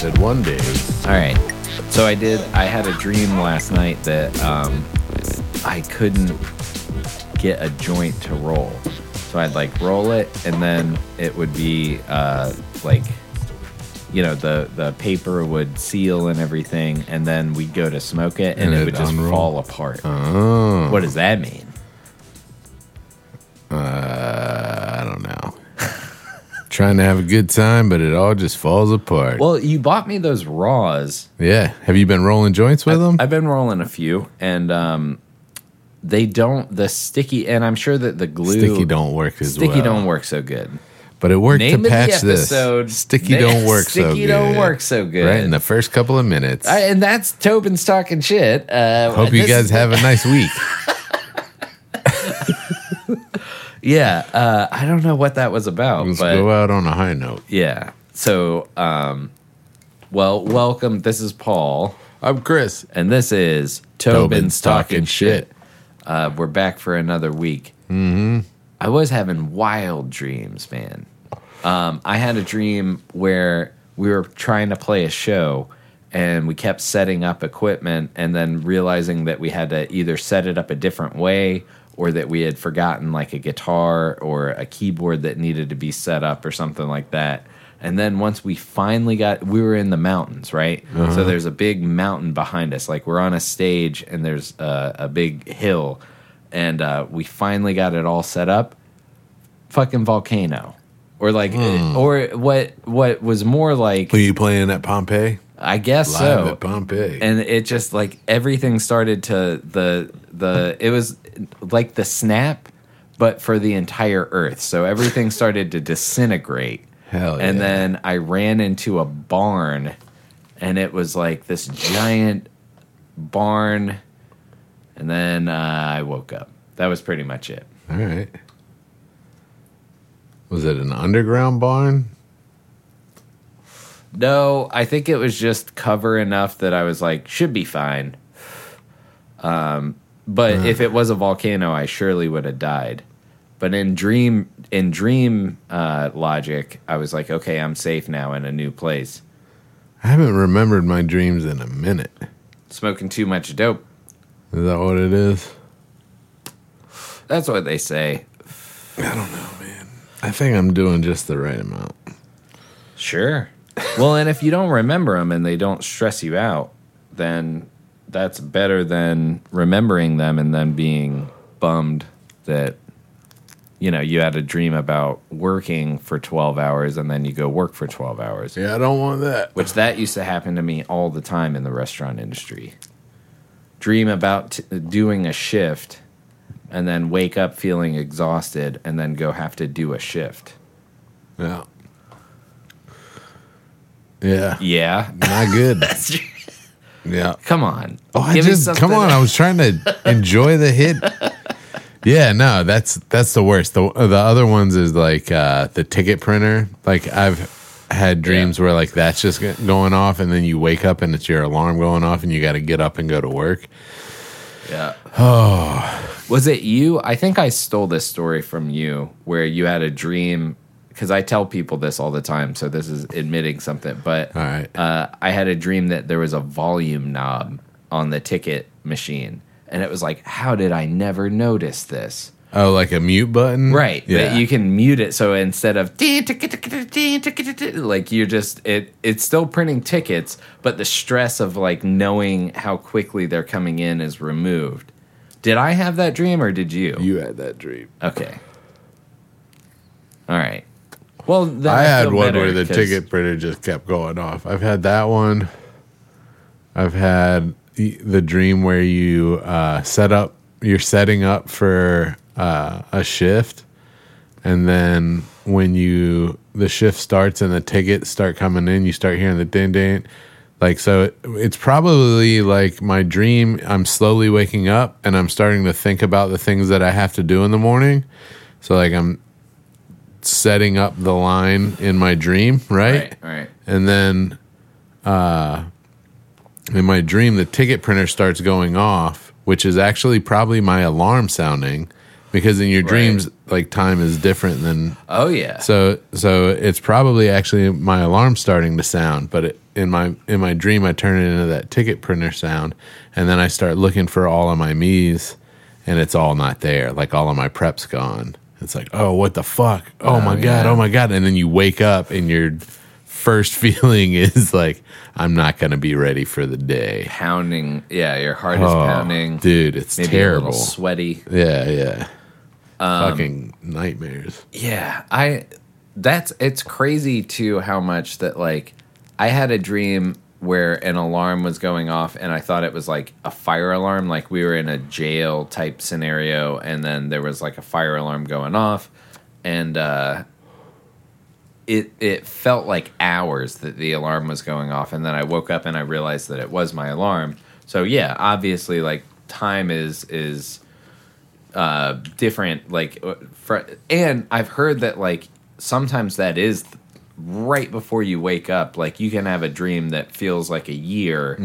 That one day, All right. So I did. I had a dream last night that um, I couldn't get a joint to roll. So I'd like roll it, and then it would be uh, like, you know, the the paper would seal and everything, and then we'd go to smoke it, and, And it it'd just unroll? fall apart. oh, What does that mean? uh, I don't know. Trying to have a good time, but it all just falls apart. Well, you bought me those raws. yeah. Have you been rolling joints with them? I've been rolling a few, and um, they don't the sticky, and I'm sure that the glue Sticky don't work as sticky well. don't work so good. But it worked Name to of the episode. this. Sticky don't work so good. Sticky don't work so good. Right in the first couple of minutes. I, and that's Tobin's talking shit. Uh, Hope you guys have a nice week. Yeah, uh, I don't know what that was about, Let's but go out on a high note. yeah. So, um, well, welcome. This is Paul, I'm Chris. and this is Tobin's, Tobin's talking, Talking shit. Shit. Uh, we're back for another week. Mm-hmm. I was having wild dreams, man. Um, I had a dream where we were trying to play a show and we kept setting up equipment and then realizing that we had to either set it up a different way or that we had forgotten like a guitar or a keyboard that needed to be set up or something like that. And then once we finally got, we were in the mountains, right? So there's a big mountain behind us. Like we're on a stage and there's a, a big hill. And uh, we finally got it all set up fucking volcano or like or what what was more like Were you playing at Pompeii? I guess Live so. at Pompeii. and it just like everything started to the the it was like the snap but for the entire earth. So everything started to disintegrate. Hell and then i ran into a barn and it was like this giant barn. And then uh, i woke up. That was pretty much it. All right. Was it an underground barn? No, I think it was just cover enough that I was like, should be fine. Um, but if it was a volcano, I surely would have died. But in dream, in dream uh, logic, I was like, okay, I'm safe now in a new place. I haven't remembered my dreams in a minute. Smoking too much dope. Is that what it is? That's what they say. I don't know, man. I think I'm doing just the right amount. Sure. Well, and if you don't remember them and they don't stress you out, then that's better than remembering them and then being bummed that you know you had a dream about working for 12 hours and then you go work for 12 hours Yeah, I don't want that. which that used to happen to me all the time in the restaurant industry dream about t- doing a shift and then wake up feeling exhausted and then go have to do a shift Yeah. Yeah. yeah Not good. that's yeah. come on Oh, I Give me just something- come on. I was trying to enjoy the hit. Yeah, no, that's that's the worst. The the other ones is like uh, the ticket printer. Like I've had dreams where like that's just going off, and then you wake up and it's your alarm going off, and you got to get up and go to work. Yeah. Oh. Was it you? I think I stole this story from you where you had a dream because I tell people this all the time. So this is admitting something. But All right. uh, I had a dream that there was a volume knob on the ticket machine. And it was like, how did I never notice this? Oh, like a mute button, Right. Yeah, But you can mute it. So instead of like you're just it it's still printing tickets, but the stress of like knowing how quickly they're coming in is removed. Did I have that dream or did you? you had that dream. Okay. All right. Well, then I had one where the 'cause- ticket printer just kept going off. I've had that one. I've had the the dream where you uh, set up, you're setting up for uh, a shift, and then when you the shift starts and the tickets start coming in, you start hearing the ding ding. Like so, it, it's probably like my dream. I'm slowly waking up and I'm starting to think about the things that I have to do in the morning. So like I'm setting up the line in my dream, right? Right. Right. And then uh in my dream the ticket printer starts going off, which is actually probably my alarm sounding because in your dreams, like time is different than Oh yeah. so so it's probably actually my alarm starting to sound, but it, in my in my dream I turn it into that ticket printer sound, and then I start looking for all of my me's, and it's all not there. Like all of my prep's gone. It's like oh what the fuck? Oh, my god! yeah. Oh my god! And then you wake up and your first feeling is like I'm not gonna be ready for the day. pounding. Yeah, your heart is Oh, pounding. dude, it's Maybe terrible. sweaty. Yeah, yeah. Um, Fucking nightmares. Yeah, I that's it's crazy too how much that like I had a dream where an alarm was going off and I thought it was like a fire alarm like we were in a jail type scenario and then there was like a fire alarm going off and uh it it felt like hours that the alarm was going off and then I woke up and I realized that it was my alarm. So yeah, obviously like time is is uh different like uh, and I've heard that like sometimes that is right before you wake up like you can have a dream that feels like a year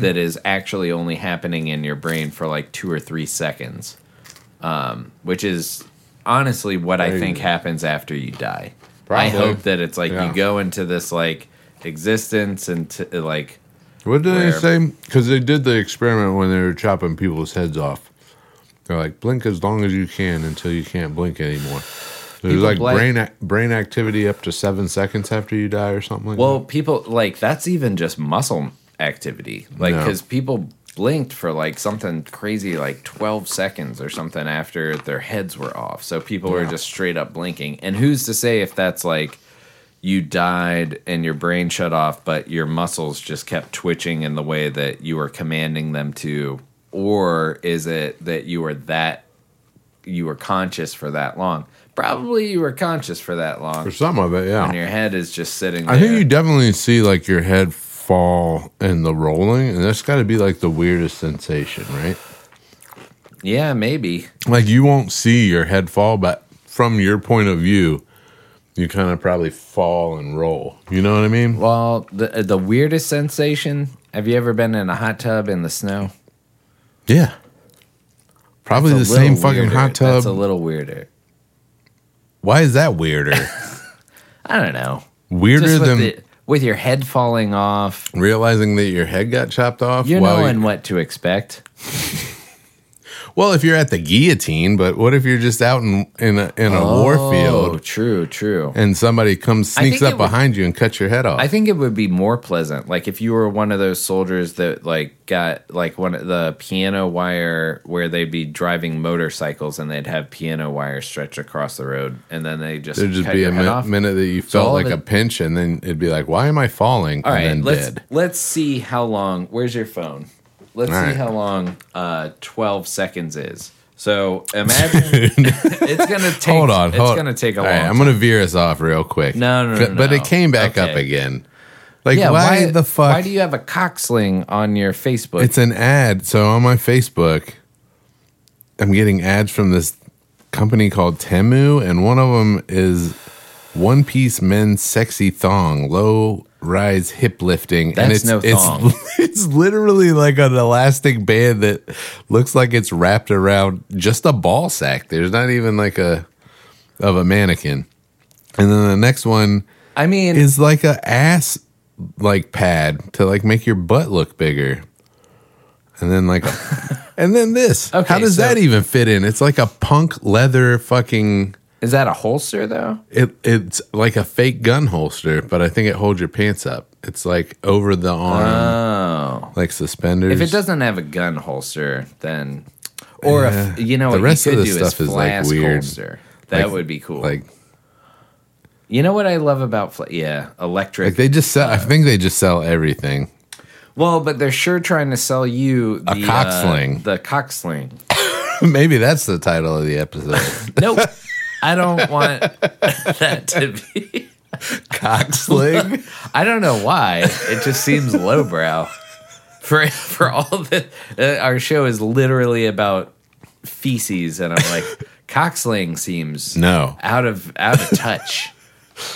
that is actually only happening in your brain for like 2 or 3 seconds. Um which is honestly what I think happens after you die. I hope that it's like Yeah. you go into this like existence and t- like What did Where- they say? Because they did the experiment when they were chopping people's heads off. They're like, blink as long as you can until you can't blink anymore. There's People like brain ac- brain activity up to seven seconds after you die or something like that? Well, people like that's even just muscle activity. Like No. because people blinked for like something crazy, like twelve seconds or something after their heads were off. So people were just straight up blinking. And who's to say if that's like you died and your brain shut off, but your muscles just kept twitching in the way that you were commanding them to, or is it that you were that you were conscious for that long? Probably you were conscious for that long. For some of it, yeah. and your head is just sitting there. I think you definitely see like your head fall in the rolling, and that's got to be like the weirdest sensation, right? yeah, maybe. Like you won't see your head fall, but from your point of view, you kind of probably fall and roll. You know what I mean? Well, the the weirdest sensation. Have you ever been in a hot tub in the snow? Yeah. Probably the That's same fucking weirder. hot tub. That's a little weirder. Why is that weirder? I don't know. Weirder Just with, than the, with your head falling off, realizing that your head got chopped off. you're while knowing what to expect. well, if you're at the guillotine, but what if you're just out in in a, in a Oh, warfield true, true. and somebody comes sneaks up it would- behind you and cuts your head off? I think it would be more pleasant, like if you were one of those soldiers that like got like one of the piano wire where they'd be driving motorcycles and they'd have piano wire stretched across the road, and then they just There'd just cut be a head min- minute that you felt all like the- a pinch, and then it'd be like, "Why am I falling?" All and right, then let's dead. let's see how long. Where's your phone? Let's All see right. how long uh, twelve seconds is. So imagine it's gonna take. hold on, It's hold gonna take a All long. right, I'm gonna veer us off real quick. No, no, no, But no. it came back up again. Like, yeah, why, why the fuck? Why do you have a cock sling on your Facebook? It's an ad. So on my Facebook, I'm getting ads from this company called Temu, and one of them is One Piece Men's Sexy Thong, low rise hip lifting. and That's it's, no it's, thong. It's literally like an elastic band that looks like it's wrapped around just a ball sack. There's not even like a of a mannequin. And then the next one I mean, is like a ass like pad to like make your butt look bigger. And then like and then this. Okay, How does so- that even fit in? It's like a punk leather fucking is that a holster though? it it's like a fake gun holster, but I think it holds your pants up. It's like over the arm Oh, like suspenders. if it doesn't have a gun holster, then or Yeah. if you know The what rest you of the do stuff is is, like, weird. holster. That Like- would be cool. like you know what I love about fla- yeah electric. like they just sell I think they just sell everything. well, but they're sure trying to sell you the cock uh, sling. the cock sling. Maybe that's the title of the episode. Nope. I don't want that to be. Cock sling. I don't know why. It just seems lowbrow. For for all that, uh, our show is literally about feces, and I'm like, cocksling seems No. out of out of touch.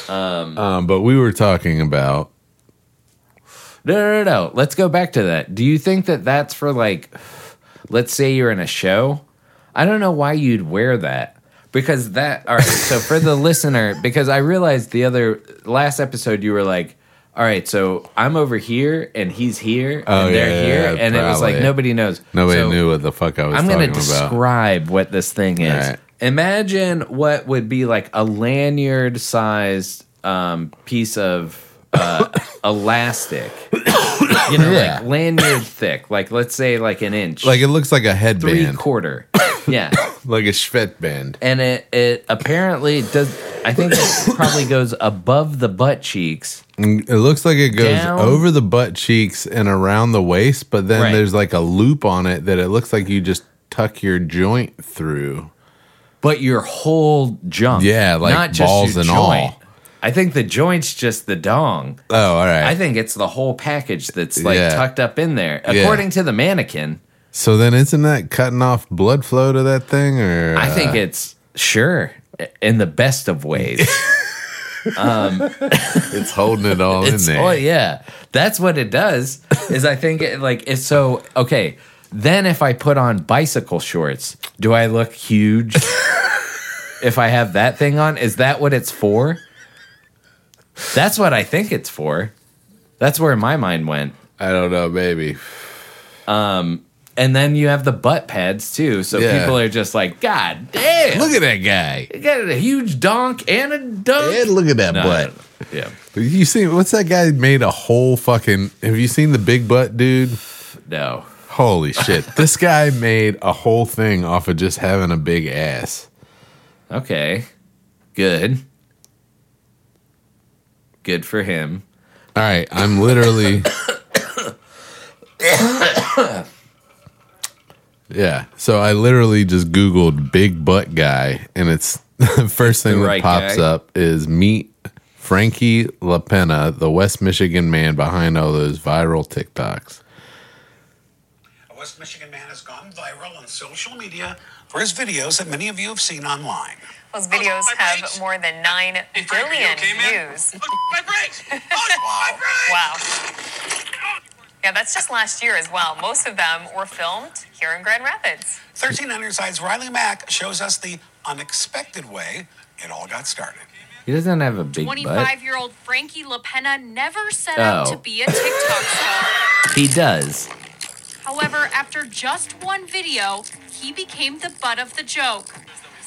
Um, but we were talking about No, no, no, no. Let's go back to that. Do you think that that's for like, let's say you're in a show, I don't know why you'd wear that because that. All right, so for the listener, because I realized the other last episode you were like. All right, so I'm over here and he's here Oh, and they're yeah, here, yeah, and it was like probably. nobody knows. Nobody So- knew what the fuck I was doing. I'm going to about. describe what this thing is. All right. Imagine what would be like a lanyard sized um, piece of uh, elastic. You know, Yeah. like lanyard thick, like let's say like an inch, Like it looks like a three headband, quarter. Yeah. like a Schvet band. And it, it apparently does, I think it probably goes above the butt cheeks. Mm, It looks like it goes Down. over the butt cheeks and around the waist, but then Right. there's like a loop on it that it looks like you just tuck your joint through. But your whole junk. Yeah, like not just balls and joint. all. I think the joint's just the dong. Oh, all right. I think it's the whole package that's like Yeah. tucked up in there. According to the mannequin, so then isn't that cutting off blood flow to that thing or I think uh, it's sure in the best of ways. it's holding it all in there. oh yeah, that's what it does. Is I think it, like it's so okay. Then if I put on bicycle shorts, do I look huge? if I have that thing on, is that what it's for? That's what I think it's for. That's where my mind went. I don't know, maybe. And then you have the butt pads too, so Yeah. people are just like, God damn! Look at that guy. You got a huge donk and a dunk. Look at that No, butt. Yeah. You seen what's that guy made a whole fucking have you seen the big butt dude? No. Holy shit. this guy made a whole thing off of just having a big ass. Okay. Good. Good for him. All right, I'm literally Yeah, so I literally just googled big butt guy and it's the first thing The that pops guy. up is meet Frankie LaPenna, the West Michigan man behind all those viral TikToks. A West Michigan man has gone viral on social media for his videos that many of you have seen online. Those videos my have brakes. more than 9 Hey, Frank, are you billion okay, man? views. My brakes! Oh, my brakes! Wow. Yeah, that's just last year as well. Most of them were filmed here in Grand Rapids. 13 on side's Riley Mack shows us the unexpected way it all got started. He doesn't have a big butt. 25 year old Frankie LaPenna never set out Oh. to be a TikTok star. He does. However, after just one video, he became the butt of the joke.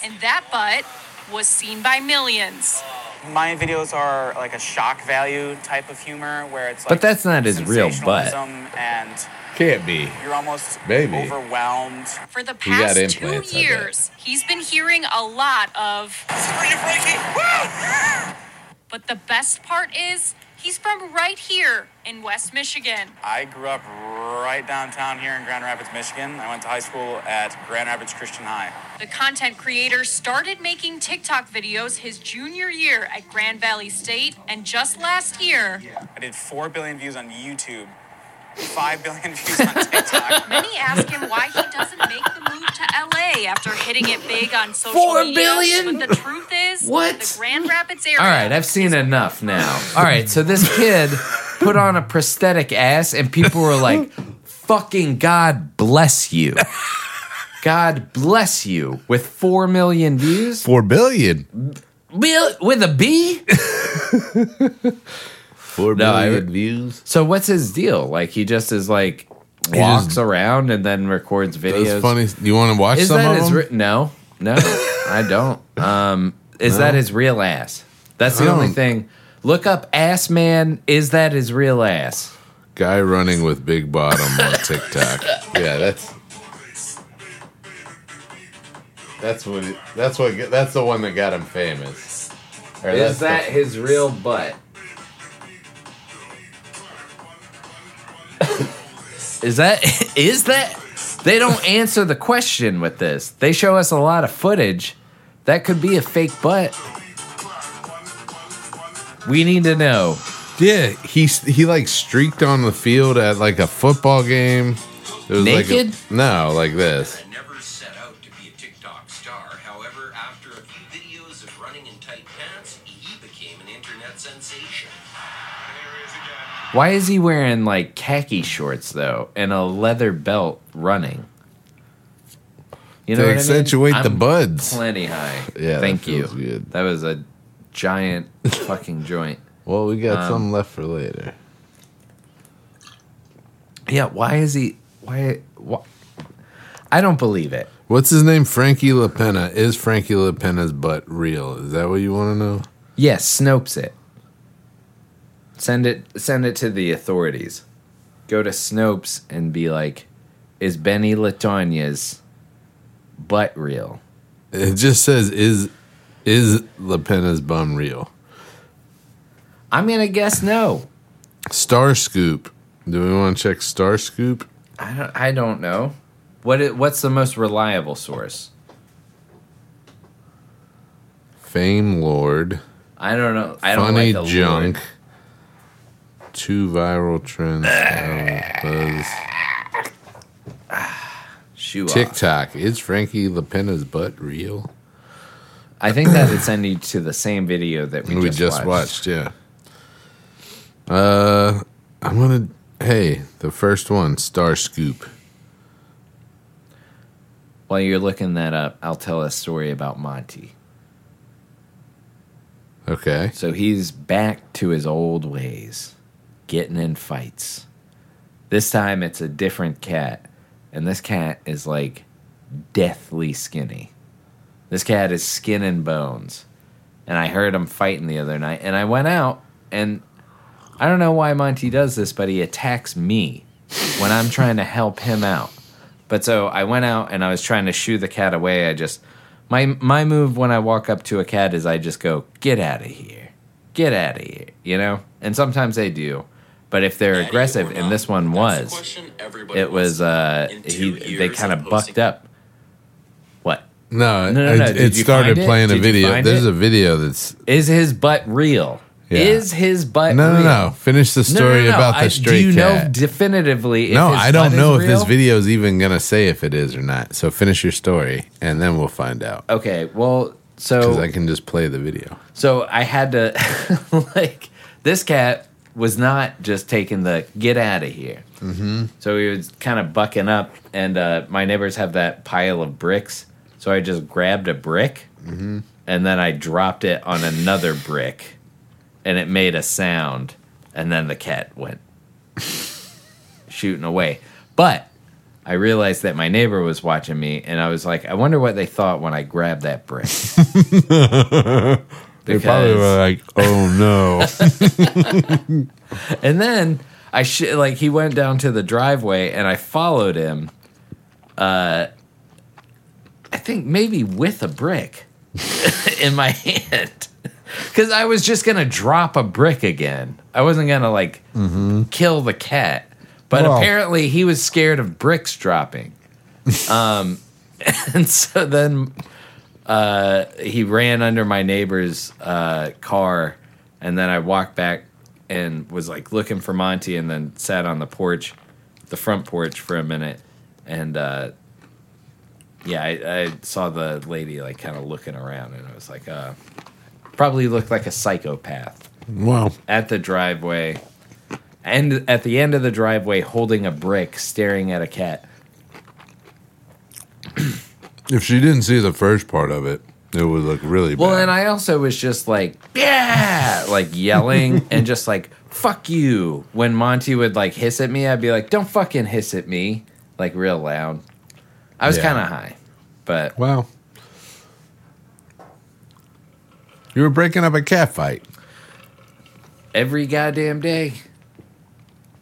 And that butt was seen by millions. My videos are like a shock value type of humor where it's like But that's not his real butt. sensationalism and Can't be. you're almost Maybe. overwhelmed. For the got past two implants, I bet. years, he's been hearing a lot of, Screw you, Frankie! Woo! but the best part is he's from right here in West Michigan. I grew up right downtown here in Grand Rapids, Michigan. I went to high school at Grand Rapids Christian High. The content creator started making TikTok videos his junior year at Grand Valley State, and just last year, I did 4 billion views on YouTube, 5 billion views on TikTok. Many ask him why he doesn't make the move to LA after hitting it big on social Four media. 4 billion? But the truth is, What? the Grand Rapids area. All right, I've seen enough now. All right, so this kid put on a prosthetic ass, and people were like, fucking God bless you. God bless you with 4 million views? Four billion. Bill- With a B? Four No, I- views. So what's his deal? Like, he just is like, He walks just- around and then records videos. Funny. You want to watch Is some that of his them? no, no, I don't. Um, is that his real ass? That's the only thing. Look up ass man. Is that his real ass? Guy running with big bottom on TikTok. yeah, that's that's what it, that's what that's the one that got him famous. Or Is that his real butt? Is that is that? They don't answer the question with this. They show us a lot of footage. That could be a fake butt. We need to know. yeah? He he like streaked on the field at like a football game. It was like a- no, like this. Why is he wearing like khaki shorts though and a leather belt running? You To know what accentuate I mean? the buds. Plenty high. Yeah, Thank you. good. That was a giant fucking joint. Well, we got Um, some left for later. Yeah. Why is he? Why? why I don't believe it. What's his name? Frankie LaPenna. Is Frankie LaPenna's butt real? Is that what you want to know? Yes, Snopes it. Send it. Send it to the authorities. Go to Snopes and be like, "Is Benny Latonia's butt real?" It just says is is LaPenna's bum real? I'm gonna guess no. Star Scoop. Do we want to check Star Scoop? I don't. I don't know. What? i- What's the most reliable source? Fame Lord. I don't know. I don't Funny like junk. Lord. Two viral trends. Shoe off. TikTok. Is Frankie LaPenna's butt real? I think that it's sending to the same video that we, We, just, just, watched. watched. yeah. Uh, I'm gonna. Hey, the first one, Star Scoop. While you're looking that up, I'll tell a story about Monty. Okay. So he's back to his old ways, getting in fights. This time it's a different cat, and this cat is like deathly skinny. This cat is skin and bones. And I heard him fighting the other night, and I went out, and I don't know why Monty does this, but he attacks me when I'm trying to help him out. But so I went out and I was trying to shoo the cat away. I just my my move when I walk up to a cat is I just go, "Get out of here. Get out of here." You know? And sometimes they do. But if they're Daddy aggressive or and this one was, it was uh he they kind of of bucked up. What? No, No, no, it, no. it Did started find it? playing a video. There's it? a video that's Is his butt real? Yeah. Is his butt no, no, real? no. Finish the No, no, story no, no. about I- the stray Do you know cat. definitively? If no, his I don't butt know is if this video is even gonna say if it is or not. So finish your story, and then we'll find out. Okay, well, so Because I can just play the video. So I had to like this cat was not just taking the get out of here. Mm-hmm. So he was kind of bucking up, and uh, my neighbors have that pile of bricks. So I just grabbed a brick, Mm-hmm. and then I dropped it on another brick, and it made a sound, and then the cat went shooting away. But I realized that my neighbor was watching me, and I was like, I wonder what they thought when I grabbed that brick. They probably Because- were like, "Oh no!" And then I sh- like he went down to the driveway and I followed him. Uh, I think maybe with a brick in my hand because I was just gonna drop a brick again. I wasn't gonna like kill the cat, but Well- apparently he was scared of bricks dropping. Um, and so then uh, he ran under my neighbor's uh, car, and then I walked back and was like looking for Monty, and then sat on the porch, the front porch for a minute, and uh, yeah, I, I saw the lady like kind of looking around, and I was like, uh, probably looked like a psychopath. Well, at the driveway, and at the end of the driveway, holding a brick, staring at a cat. if she didn't see the first part of it, it would look really Well, bad. Well, and I also was just like, yeah, like yelling and just like, fuck you. When Monty would like hiss at me, I'd be like, don't fucking hiss at me, like real loud. I was Yeah. kind of high, but Wow. You were breaking up a cat fight. every goddamn day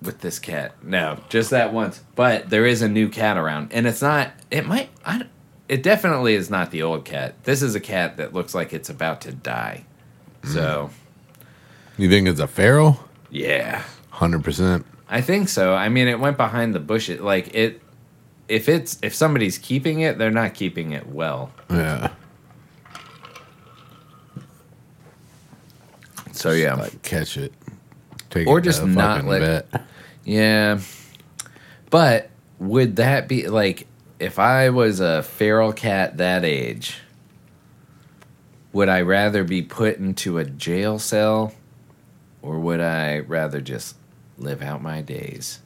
with this cat. No, just that once. But there is a new cat around, and it's not. It might. I. It definitely is not the old cat. This is a cat that looks like it's about to die. Mm. So You think it's a feral? yeah. 100%. I think so. I mean, it went behind the bushes. Like it, if it's if somebody's keeping it, they're not keeping it well. Yeah. So yeah, Like, catch it. Take Or it to just the not fucking let- vet. yeah. But would that be like if I was a feral cat that age? Would I rather be put into a jail cell, or would I rather just live out my days?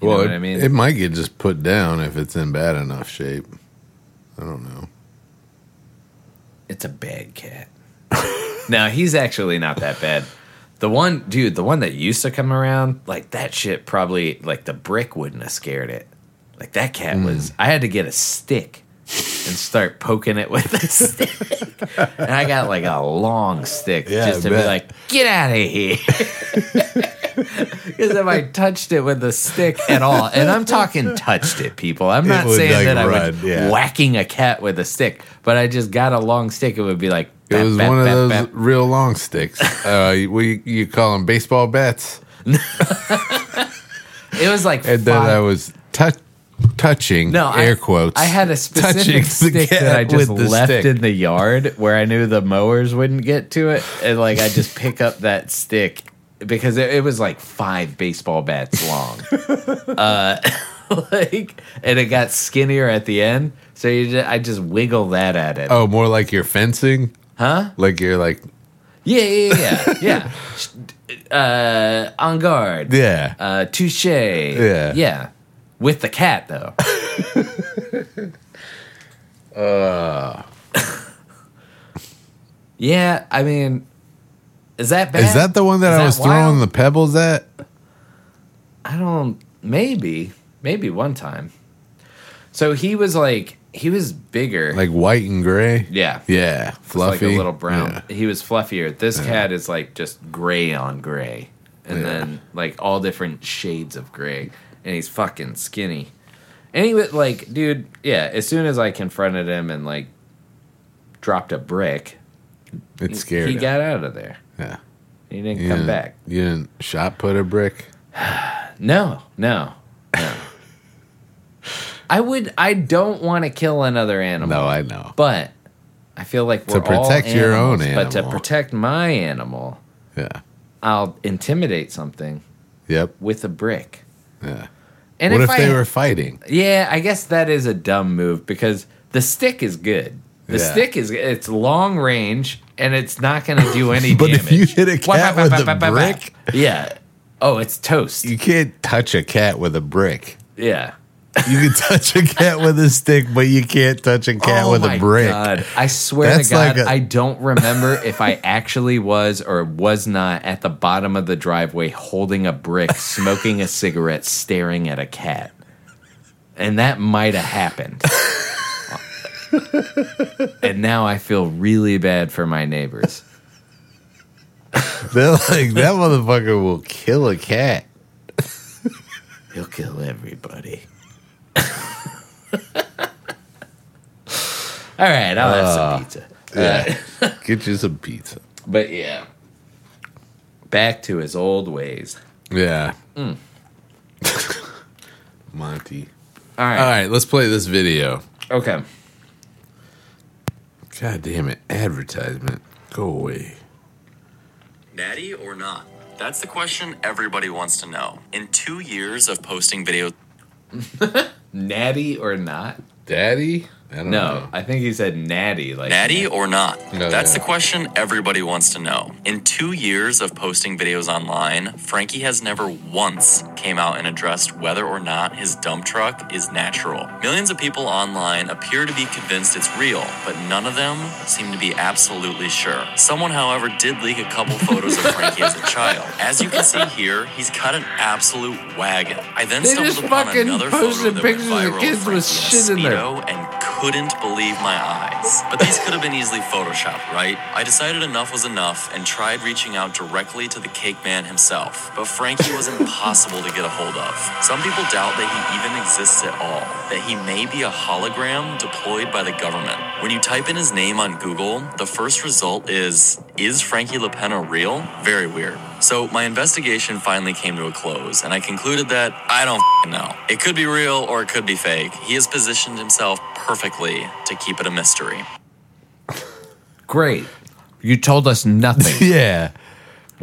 You well, know it, I mean? it might get just put down if it's in bad enough shape. I don't know. It's a bad cat. no, he's actually not that bad. The one, dude, the one that used to come around, like that shit probably, like the brick wouldn't have scared it. Like that cat was, I had to get a stick and start poking it with a stick. and I got like a long stick Yeah, just I to be bet. like, get out of here. Because if I touched it with a stick at all, and I'm talking touched it, people. I'm not would, saying like, that I run, was yeah. whacking a cat with a stick, but I just got a long stick. It would be like It bap, was bap, one of bap, those bap. real long sticks. Uh, we you call them baseball bats, It was like and then five- I was tou- touching no I- air quotes. I had a specific stick that I just left stick. in the yard where I knew the mowers wouldn't get to it, and like I just pick up that stick because it, it was like five baseball bats long. uh, like, and it got skinnier at the end, so you just, I just wiggle that at it. Oh, more like you're fencing, Huh? like you're like Yeah, yeah, yeah, yeah. uh, on guard. yeah. Uh, touche. Yeah. Yeah. With the cat, though. uh. yeah, I mean, is that bad? Is that the one that Is I was wild? throwing the pebbles at? I don't. Maybe. Maybe one time. So he was like, he was bigger. Like white and gray? yeah. Yeah, fluffy. Like a little brown. Yeah. He was fluffier. This cat is like just gray on gray. And Yeah. then like all different shades of gray. And he's fucking skinny. And he was like, dude, yeah, as soon as I confronted him and like dropped a brick, It scared he him. got out of there. yeah. He didn't You come didn't- back. You didn't shot put a brick? No, no, no. I would I don't want to kill another animal. No, I know. But I feel like To we're all protect your own animals, But to protect my animal, Yeah. I'll intimidate something Yep. with a brick. Yeah. And what if, if, they I, were fighting? Yeah, I guess that is a dumb move because the stick is good. The Yeah. stick is it's long range and it's not going to do any But damage. if you hit a cat with a brick? yeah. Oh, it's toast. You can't touch a cat with a brick. yeah. You can touch a cat with a stick, but you can't touch a cat oh with a brick. God. I swear That's to God, like a- I don't remember if I actually was or was not at the bottom of the driveway holding a brick, smoking a cigarette, staring at a cat. And that might have happened. and now I feel really bad for my neighbors. They're like that motherfucker will kill a cat. He'll kill everybody. All right, I'll have some pizza. Yeah. Get you some pizza. But yeah, back to his old ways. Yeah. Mm. Monty. All right. All right, let's play this video. Okay. God damn it. Advertisement. Go away. Natty or not? That's the question everybody wants to know. In two years of posting videos, Natty or not? Daddy? I don't No, know. I think he said natty. Like Natty or not? No, That's yeah. the question everybody wants to know. In two years of posting videos online, Frankie has never once came out and addressed whether or not his dump truck is natural. Millions of people online appear to be convinced it's real, but none of them seem to be absolutely sure. Someone, however, did leak a couple photos of Frankie as a child. As you can see here, he's cut an absolute wagon. I then They stumbled upon fucking another photo that went pictures of viral kids with shit in their- Speedo and couldn't believe my eyes. But these could have been easily photoshopped, right? I decided enough was enough and tried reaching out directly to the cake man himself. But Frankie was impossible to get a hold of. Some people doubt that he even exists at all, that he may be a hologram deployed by the government. When you type in his name on Google, the first result is Is Frankie LaPenna real? Very weird. So my investigation finally came to a close, and I concluded that I don't f***ing know. It could be real or it could be fake. He has positioned himself perfectly to keep it a mystery. Great. You told us nothing. Yeah.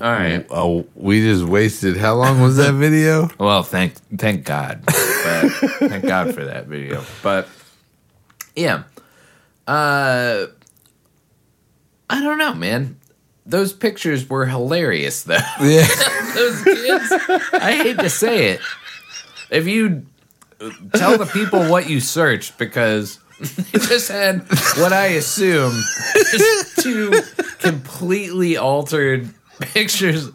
All right. Oh, we just wasted. How long was that video? Well, thank thank God. But, thank God for that video. But yeah. Uh I don't know, man. Those pictures were hilarious though. Yeah. Those kids. I hate to say it. If you tell the people what you searched because They just had what I assume is two completely altered pictures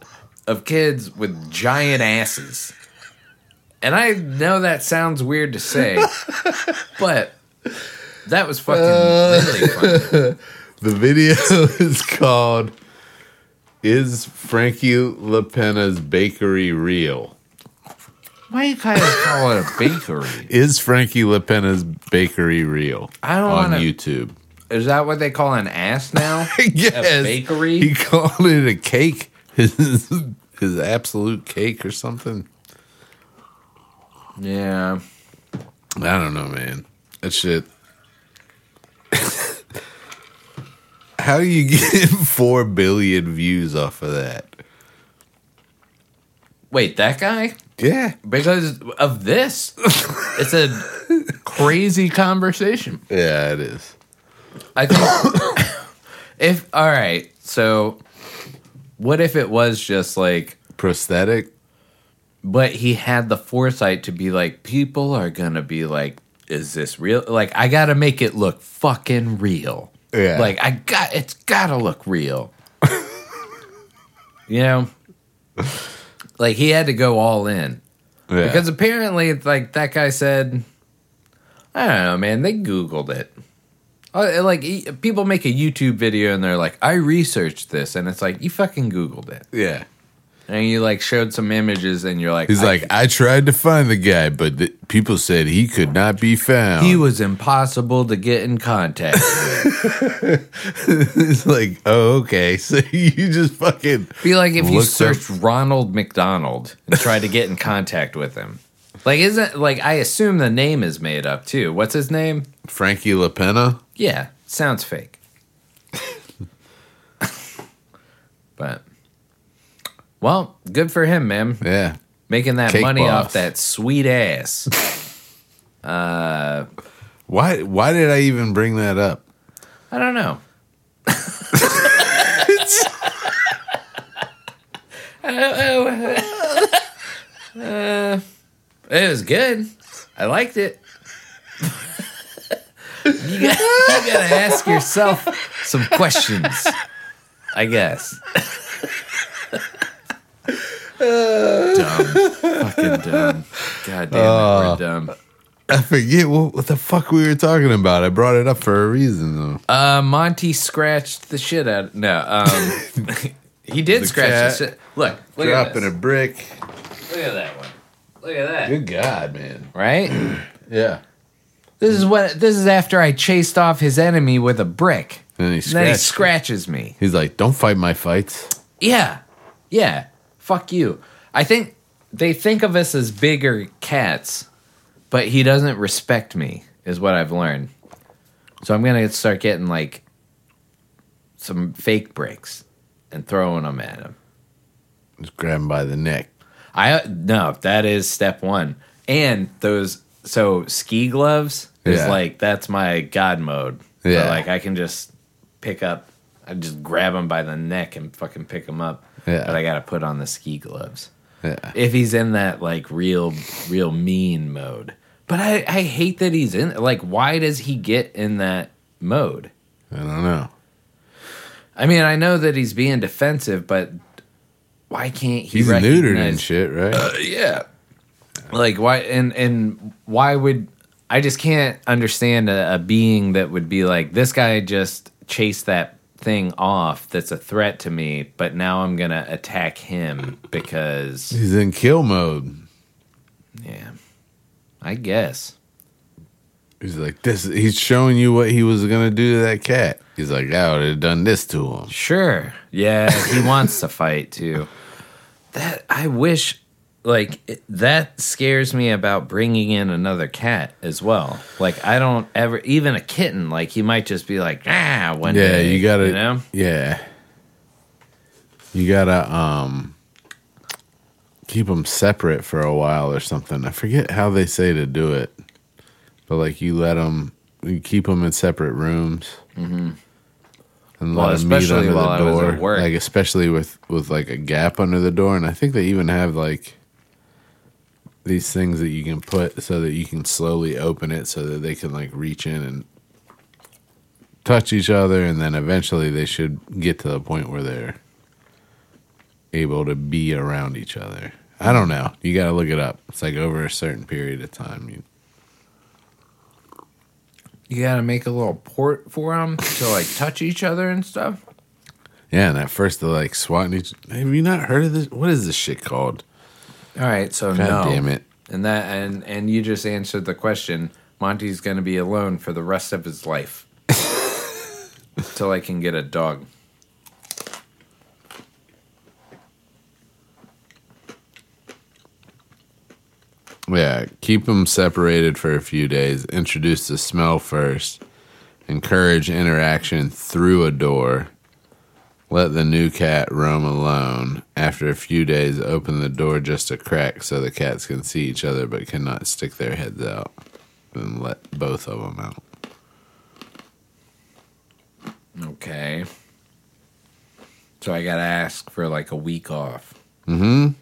of kids with giant asses. And I know that sounds weird to say, but that was fucking uh, really funny. The video is called "Is Frankie LaPenna's Bakery Real?" Why you kind of call it a bakery? Is Frankie LaPenna's Bakery Real? I don't on wanna- YouTube. Is that what they call an ass now? yes, A bakery? He called it a cake. His his absolute cake or something. yeah. I don't know, man. That shit. How do you get four billion views off of that? Wait, that guy? Yeah, Because of this. it's a crazy conversation. yeah, it is. I think if all right, so what if it was just like Prosthetic. but he had the foresight to be like people are going to be like is this real? Like I got to make it look fucking real. Yeah. Like I got it's got to look real. you know? Like he had to go all in. Yeah. Because apparently, it's like that guy said, I don't know, man. They Googled it. Uh, Like people make a YouTube video and they're like, I researched this, and it's like you fucking Googled it, yeah. And you like showed some images, and you're like, He's I- like, I tried to find the guy, but th- people said he could not be found. he was impossible to get in contact. with. it's like, oh, okay. So you just fucking Be like if you Looked searched Ronald McDonald and tried to get in contact with him. Like, isn't like I assume the name is made up too. What's his name? Frankie LaPenna. Yeah, sounds fake. but well, good for him, man. Yeah. Making that Cake money boss. off that sweet ass. Why? Why did I even bring that up? I don't know. Uh, it was good. I liked it. you, got, you gotta ask yourself some questions, I guess. dumb. Fucking dumb. God damn it, we're dumb. I forget what, what the fuck we were talking about. I brought it up for a reason, though. Uh, Monty scratched the shit out. No, um, he did The scratch cat the shit. Look, look at Dropping this. a brick. Look at that one. Look at that. Good God, man. Right? Yeah. This is what. This is after I chased off his enemy with a brick. And he And then he scratched. scratches me. He's like, "Don't fight my fights." Yeah, yeah. Fuck you. I think they think of us as bigger cats, but he doesn't respect me. Is what I've learned. So I'm gonna start getting like some fake bricks and throwing them at him. Just grab him by the neck. I no, that is step one. And those so ski gloves is Yeah. like that's my god mode. So, Yeah. like I can just pick up, I just grab him by the neck and fucking pick him up. Yeah. But I got to put on the ski gloves Yeah. if he's in that like real, real mean mode. But I I hate that he's in. Like, why does he get in that mode? I don't know. I mean, I know that he's being defensive, but why can't he? He's neutered and shit, right? Uh, yeah. Like why and and why would I just can't understand a, a being that would be like this guy just chased that thing off that's a threat to me, but now I'm gonna attack him because He's in kill mode. yeah, I guess He's like this. He's showing you what he was gonna do to that cat. He's like, I would have done this to him. sure, yeah, he wants to fight too. That I wish. Like it, that scares me about bringing in another cat as well. Like I don't ever, even a kitten. Like he might just be like, ah, one Yeah, day. Yeah, you gotta. you know. Yeah, you gotta um keep them separate for a while or something. I forget how they say to do it, but like you let them, you keep them in separate rooms. Mm-hmm. And Well, let 'em meet especially under the door, at work. like especially with with like a gap under the door, and I think they even have like these things that you can put so that you can slowly open it so that they can like reach in and touch each other, and then eventually they should get to the point where they're able to be around each other. I don't know. You got to look it up. It's like over a certain period of time. You, You gotta make a little port for them to like touch each other and stuff. yeah, and at first they're like swatting each. Have you not heard of this? What is this shit called? All right, so God no. damn it! And that and and you just answered the question. Monty's gonna be alone for the rest of his life. Till I can get a dog. Yeah, keep them separated for a few days. Introduce the smell first. Encourage interaction through a door. Let the new cat roam alone. After a few days, open the door just a crack so the cats can see each other but cannot stick their heads out. Then let both of them out. Okay. So I gotta ask for like a week off. Mm-hmm.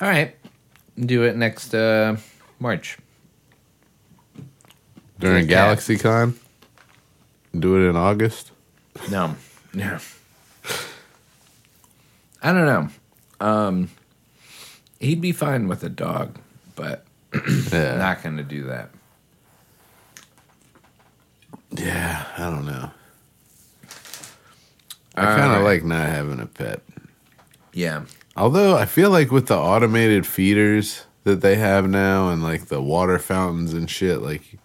All right. Do it next uh March. During. GalaxyCon? Do it in August? No. No. I don't know. Um he'd be fine with a dog, but Yeah. not gonna do that. yeah, I don't know. I kind of like not having a pet. Yeah. Although I feel like with the automated feeders that they have now and like the water fountains and shit, like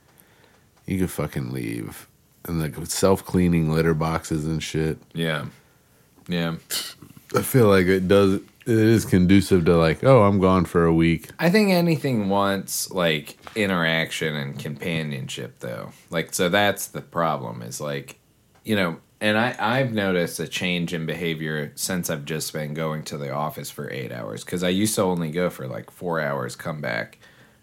you could fucking leave. And like self cleaning litter boxes and shit. Yeah. Yeah. I feel like it does it is conducive to like, oh, I'm gone for a week. I think anything wants like interaction and companionship though. Like so that's the problem is like you know, and I I've noticed a change in behavior since I've just been going to the office for 8 hours cuz I used to only go for like 4 hours come back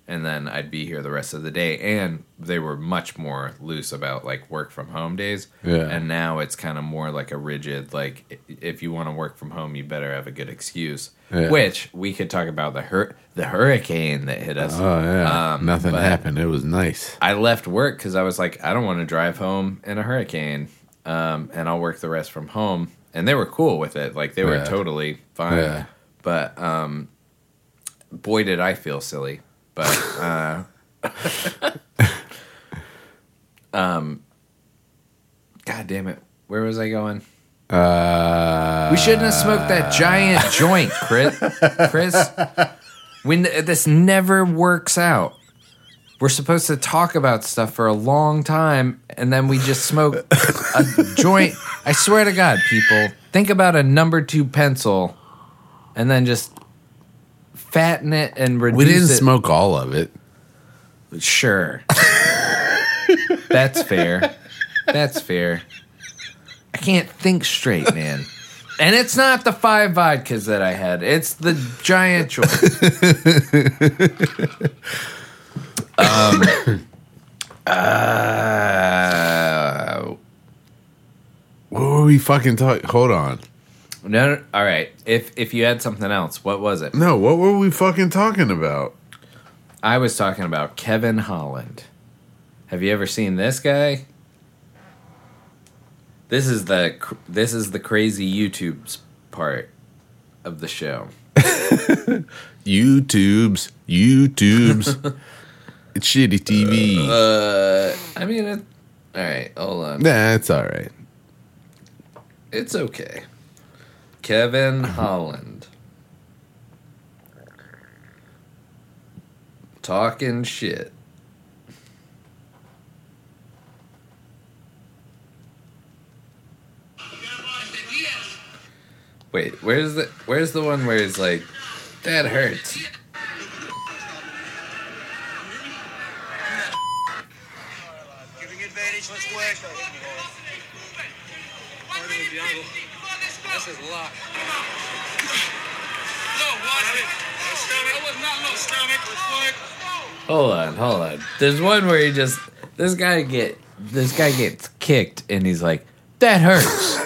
and then I'd be here the rest of the day and they were much more loose about like work from home days. Yeah. And now it's kind of more like a rigid like if you want to work from home you better have a good excuse. Yeah. Which we could talk about the hur- the hurricane that hit us. Oh yeah. Um, Nothing happened. It was nice. I left work because I was like, I don't want to drive home in a hurricane, um, and I'll work the rest from home. And they were cool with it, like they were Yeah. totally fine. Yeah. But um, boy, did I feel silly. But uh, um, God damn it, where was I going? Uh We shouldn't have smoked that giant joint, Chris. Chris, when this never works out. We're supposed to talk about stuff for a long time, and then we just smoke a joint. I swear to God, people, think about a number two pencil, and then just fatten it and reduce it. we didn't it. smoke all of it. Sure, that's fair. That's fair. I can't think straight, man. And it's not the five vodkas that I had. It's the giant joint. um, uh, What were we fucking talking? Hold on. No, no, all right. If if you had something else, what was it? No, what were we fucking talking about? I was talking about Kevin Holland. Have you ever seen this guy? This is the cr- this is the crazy YouTube's part of the show. YouTube's YouTube's it's shitty TV. Uh, I mean, it, all right, hold on. nah, it's all right. It's okay. Kevin uh-huh. Holland. Talking shit. Wait, where's the where's the one where he's like, that hurts? Giving advantage, let's work. This is luck. No, watch it. That was not no stomach. Hold on, hold on. There's one where he just this guy get this guy gets kicked and he's like, that hurts.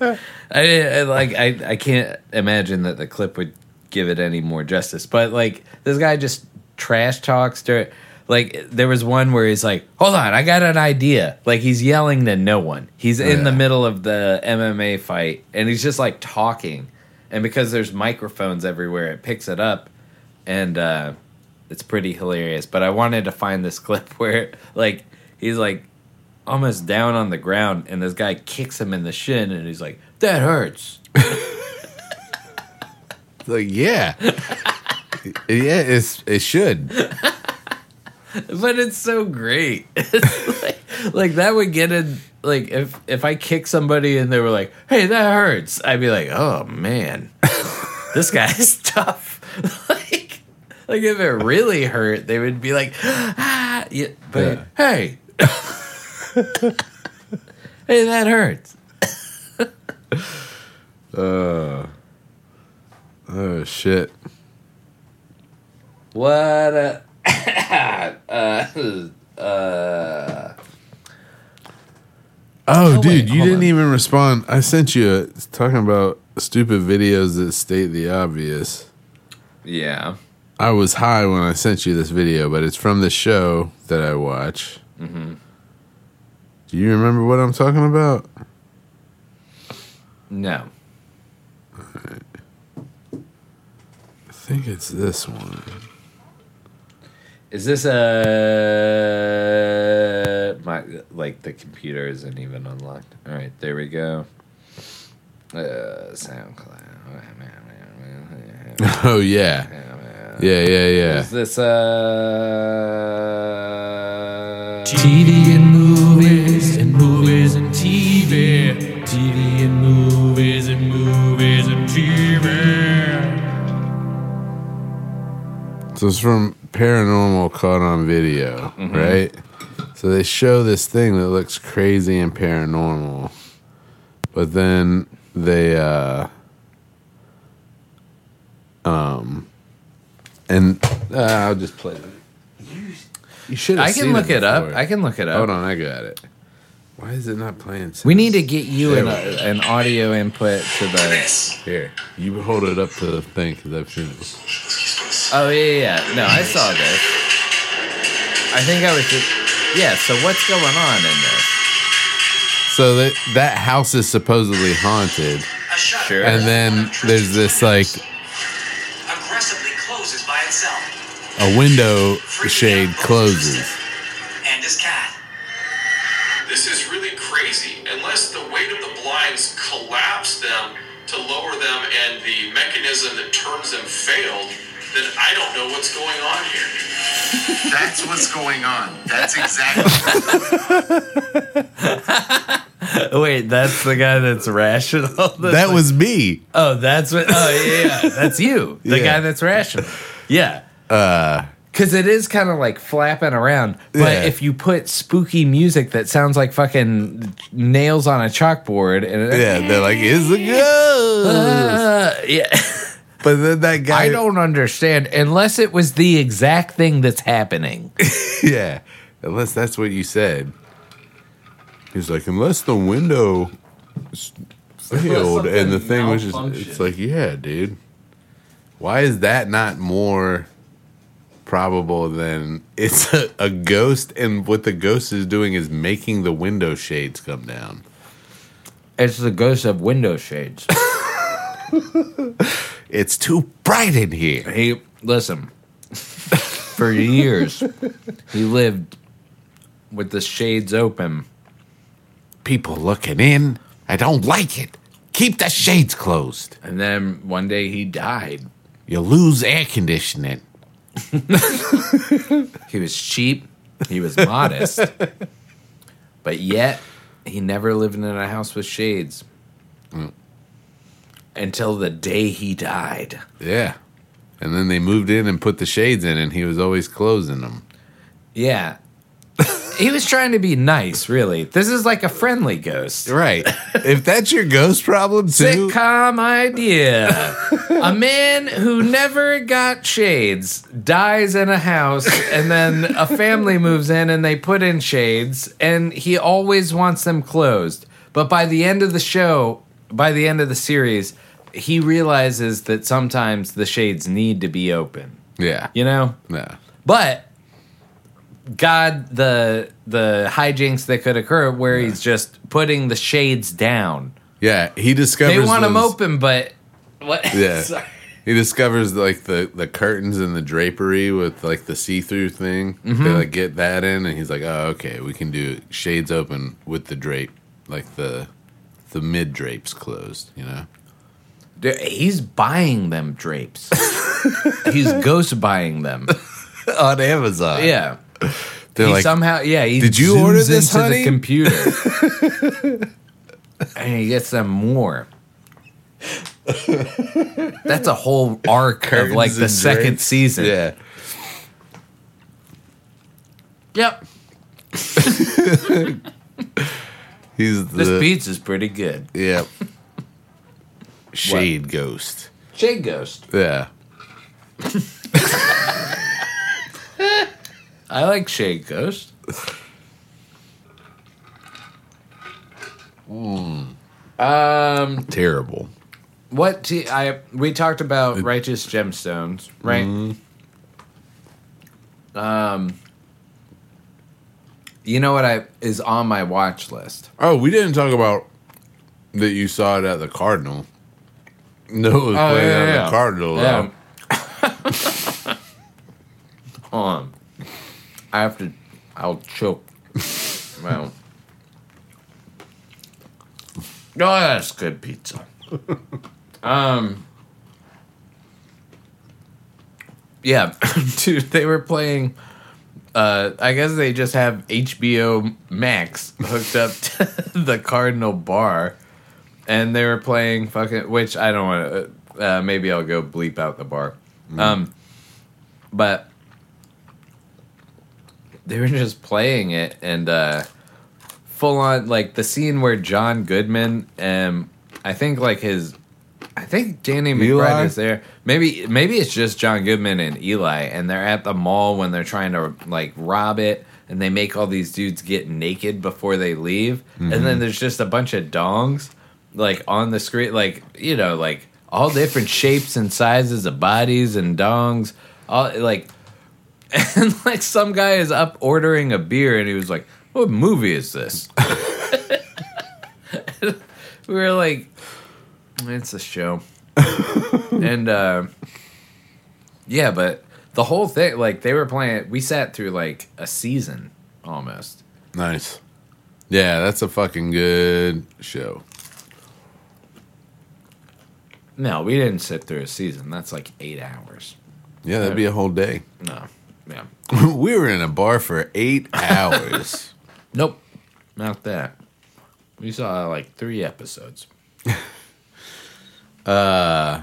I, I like I I can't imagine that the clip would give it any more justice. But like this guy just trash talks to Like there was one where he's like, "Hold on, I got an idea." Like he's yelling to no one. He's in the Yeah. middle of the MMA fight and he's just like talking. And because there's microphones everywhere, it picks it up and uh it's pretty hilarious. But I wanted to find this clip where like he's like almost down on the ground and this guy kicks him in the shin and he's like, "That hurts." Like, yeah. yeah, it's it should. But it's so great. It's like, like that would get in. Like if if I kick somebody and they were like, "Hey, that hurts," I'd be like, "Oh man, this guy's tough." like, like if it really hurt, they would be like, "Ah," yeah, but Yeah. hey, hey, that hurts. Oh shit. What? A, uh, uh, Oh, Oh, dude, wait, you didn't on. even respond. I sent you a talking about stupid videos that state the obvious. yeah. I was high when I sent you this video, but it's from the show that I watch. Mm-hmm. Do you remember what I'm talking about? No. I think it's this one. Is this a my like the computer isn't even unlocked? All right, there we go. Uh, SoundCloud. Oh yeah, yeah, yeah, yeah. Is this uh TV and movies and movies and TV. TV and movies and movies and TV. So it's from Paranormal Caught on Video, Mm-hmm. right? So they show this thing that looks crazy and paranormal, but then they, uh, um, and uh, I'll just play it. You, you should. I can look it up. I can look it up. Hold on, I got it. Why is it not playing? We need to get you an, uh, an audio input to the. Here, you hold it up to the thing because I've seen it. Oh yeah, yeah, yeah. No, I saw this. I think I was just. Yeah. So what's going on in this? So that that house is supposedly haunted, Sure. and then there's this like aggressively closes by itself. a window shade closes. What's going on here. That's what's going on. That's exactly. Wait, that's the guy that's rational. That's That like- was me. Oh, that's what. Oh, yeah, yeah. That's you, the Yeah. guy that's rational. Yeah. Uh, because it is kind of like flapping around. But Yeah. if you put spooky music that sounds like fucking nails on a chalkboard, and Yeah, they're like, "It's a ghost." Uh, yeah. But then that guy, I don't understand unless it was the exact thing that's happening. yeah, unless that's what you said. He's like, unless the window s- failed and the thing was just, it's like, yeah, dude. Why is that not more probable than it's a, a ghost and what the ghost is doing is making the window shades come down? It's the ghost of window shades. It's too bright in here. He listen. For years, he lived with the shades open. People looking in. I don't like it. Keep the shades closed. And then one day he died. You lose air conditioning. He was cheap, he was modest, but yet he never lived in a house with shades mm. Until the day he died. Yeah. And then they moved in and put the shades in, and he was always closing them. Yeah. he was trying to be nice, really. This is like a friendly ghost. Right. if that's your ghost problem too, Sitcom idea. a man who never got shades dies in a house, and then a family moves in and they put in shades, and he always wants them closed. But by the end of the show, by the end of the series, he realizes that sometimes the shades need to be open. yeah, You know? yeah, But God the the hijinks that could occur where he's just putting the shades down. Yeah, he discovers. They want them open, but what? Yeah. He discovers like the the curtains and the drapery with like the see through thing. Mm-hmm. They like get that in, and he's like, "Oh, okay, we can do shades open with the drape, like the the mid drapes closed." You know? He's buying them drapes. he's ghost buying them. On Amazon. Yeah. they're he like, somehow yeah he "Did you order this, into honey?" the computer and he gets them more that's a whole arc of like the second drapes. season Yeah. yep He's the, this pizza's pretty good yeah. Shade ghost. shade ghost Yeah. i like shade ghost um Terrible. what t- I we talked about righteous gemstones right um you know what i is on my watch list Oh, we didn't talk about that you saw it at the Cardinal. No, it was Oh, playing yeah, at yeah. the Cardinal. Yeah. Hold on. I have to. I'll choke. well. Oh, that's good pizza. um. Yeah, dude, they were playing. Uh, I guess they just have HBO Max hooked up to the Cardinal bar, and they were playing fucking. Which I don't want to. Uh, maybe I'll go bleep out the bar. Um, but they were just playing it and uh full on like the scene where John Goodman um I think like his I think Danny McBride Eli? is there. Maybe maybe it's just John Goodman and Eli and they're at the mall when they're trying to like rob it and they make all these dudes get naked before they leave and then there's just a bunch of dongs like on the screen like you know like all different shapes and sizes of bodies and dongs all like and like some guy is up ordering a beer and he was like what movie is this we were like it's a show and uh yeah but the whole thing like they were playing we sat through like a season almost Nice. Yeah, that's a fucking good show. No we didn't sit through a season that's like eight hours Yeah, that'd be a whole day. no yeah we were in a bar for eight hours. nope not that we saw like three episodes uh,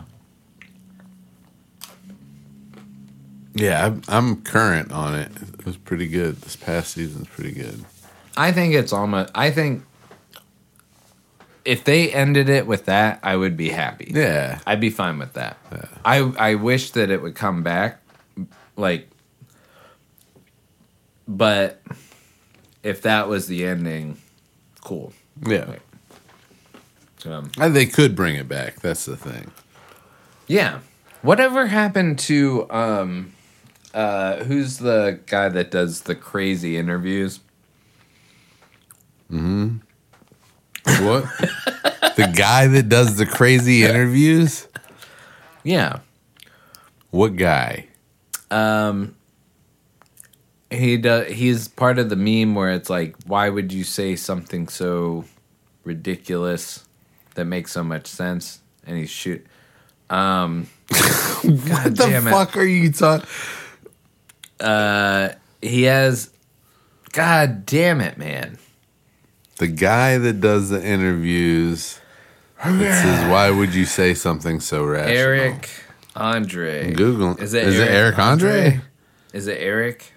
yeah, I'm, I'm current on it. It was pretty good. This past season's pretty good. I think it's almost. I think if they ended it with that, I would be happy. Yeah. I'd be fine with that. I I wish that it would come back, like, but if that was the ending, cool. Yeah. Um, And they could bring it back. That's the thing. yeah. Whatever happened to um, uh, who's the guy that does the crazy interviews? What? the guy that does the crazy interviews? Yeah. What guy? Um he does he's part of the meme where it's like why would you say something so ridiculous that makes so much sense and he's shoot um what the damn it. fuck are you talking? Uh he has god damn it man The guy that does the interviews says, "Why would you say something so rational?" eric andre Google. is it Is it Eric Andre? is it eric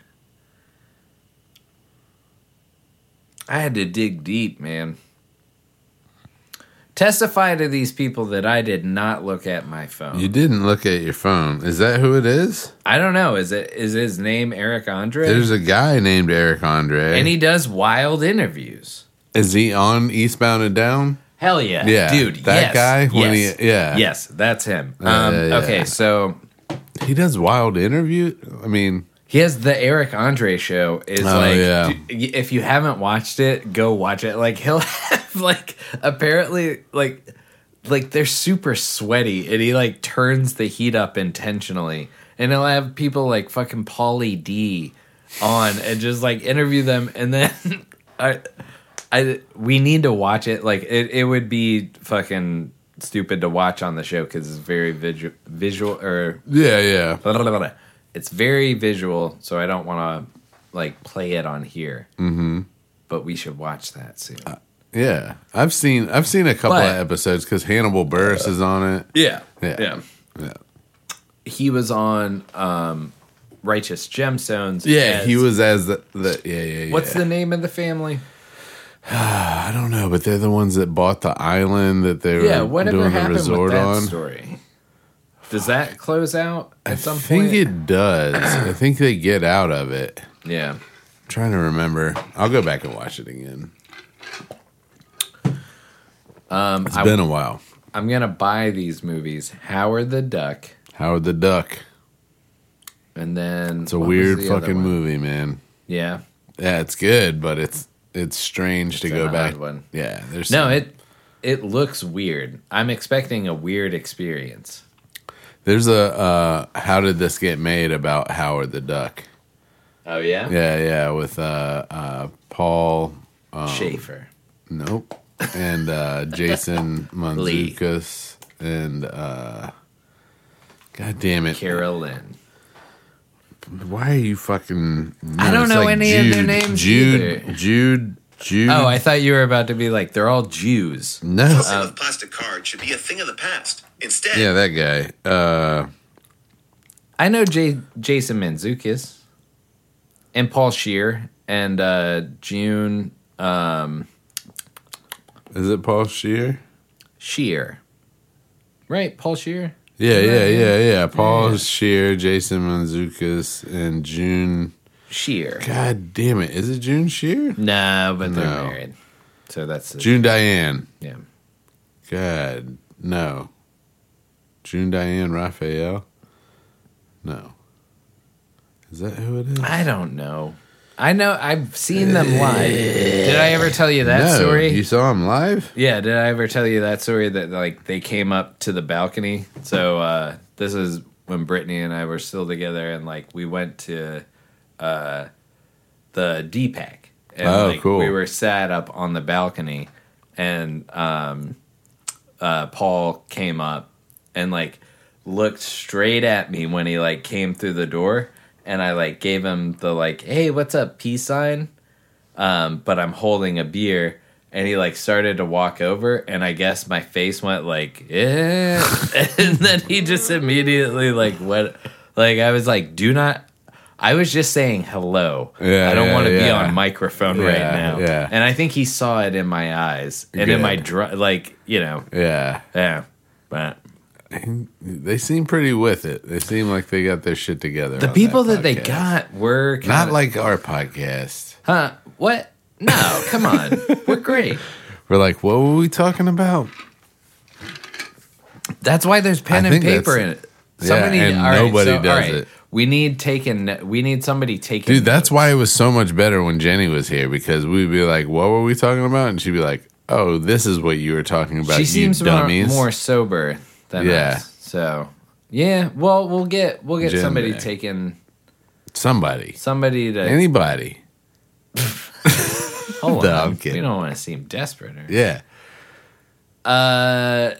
i had to dig deep man testify to these people that i did not look at my phone You didn't look at your phone. Is that who it is? I don't know. Is it is his name Eric Andre? There's a guy named Eric Andre. and he does wild interviews. Is he on Eastbound and Down? Hell yeah, Yeah, dude. that yes, guy when yes, he- yeah. yes, that's him. Um, yeah, yeah. Okay, so He does wild interview. I mean, He has the Eric Andre show. Is Oh, like yeah. d- if you haven't watched it, go watch it. Like he'll have like apparently like like they're super sweaty, and he like turns the heat up intentionally, and he'll have people like fucking Pauly D on and just like interview them, and then I I we need to watch it. Like it, it would be fucking stupid to watch on the show because it's very visual, visual or Yeah, yeah. blah, blah, blah. It's very visual, so I don't want to like play it on here. Mm-hmm. But we should watch that soon. Yeah. I've seen I've seen a couple But- of episodes because Hannibal Buress is on it. yeah, Yeah. yeah. Yeah. He was on um, Righteous Gemstones. Yeah, as- he was as the, the yeah, yeah, yeah. What's the name of the family? I don't know, but they're the ones that bought the island that they were Yeah, whatever doing the resort on. story? Does that close out at I some think it does. I think they get out of it. yeah. I'm trying to remember. I'll go back and watch it again. Um, It's I, been a while. I'm gonna buy these movies. Howard the Duck, Howard the Duck. and then It's a weird fucking movie, man. Yeah. Yeah, it's good, but it's it's strange to It's go an back. odd one. Yeah, there's No, some- it it looks weird. I'm expecting a weird experience. There's a uh, how did this get made about Howard the Duck? Oh yeah, Yeah, yeah, with uh, uh, Paul. Um, Schaefer. Nope. And uh, Jason Lee. Mantzoukas and uh, God damn it! Carolyn. Why are you fucking? I don't it's know any of their names Jude, either. Jude, Jude. Oh, I thought you were about to be like they're all Jews. no. Tossing of plastic card should be a thing of the past. Instead, yeah, that guy. Uh, I know J- Jason Mantzoukas and Paul Scheer and uh, June um, is it Paul Scheer? Scheer. Right, Paul Scheer. Yeah, yeah, Right, yeah, yeah. Paul Yeah. Scheer, Jason Mantzoukas, and June. Scheer. God damn it! Is it June Scheer? No, but they're No. married. So that's the, June Diane. Yeah. God, no. June Diane Raphael? No. Is that who it is? I don't know. I know I've seen them live. Did I ever tell you that no, story? You saw him live? Yeah, did I ever tell you that story that like they came up to the balcony? So uh this is when Brittany and I were still together and like we went to uh the DPAC. And Oh, like cool. we were sat up on the balcony and um uh Paul came up and like looked straight at me when he like came through the door and I like gave him the like, hey, what's up, peace sign? um, but I'm holding a beer. And he like started to walk over, and I guess my face went like, eh. and then he just immediately like went, like I was like, do not. I was just saying hello. Yeah, I don't yeah, want to be on microphone right now. yeah. And I think he saw it in my eyes and in my Good. dr- like you know Yeah. yeah, but They seem pretty with it. They seem like they got their shit together. the people that, they got were Not like our podcast. huh? What? No, come on, we're great. We're like, what were we talking about? That's why there's pen I and paper in it. Yeah, Somebody, and all right, nobody so, does right, it. We need taken. We need somebody taking. Dude, that's why it was so much better when Jenny was here because we'd be like, what were we talking about? And she'd be like, oh, this is what you were talking about, she you seems more, more sober than Yeah. us. So yeah, well, we'll get we'll get somebody taking Somebody. somebody to Anybody. hold No, on. We don't want to seem desperate. Or, Yeah. Uh,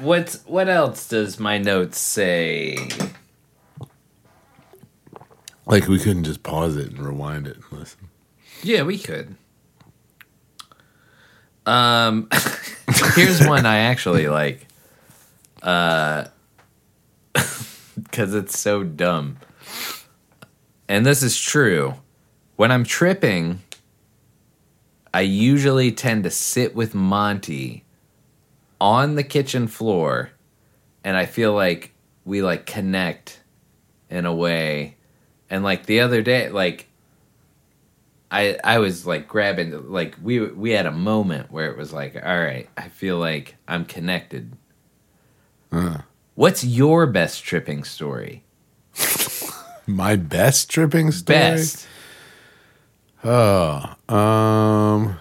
what's what else does my notes say? Like we couldn't just pause it and rewind it and listen. Yeah, we could. Um, here's one I actually like. Uh, because it's so dumb. And this is true. When I'm tripping, I usually tend to sit with Monty on the kitchen floor, and I feel like we like connect in a way. And like the other day, like I I was like grabbing like we we had a moment where it was like, all right, I feel like I'm connected. Huh. What's your best tripping story? My best tripping story. Best. Oh, um,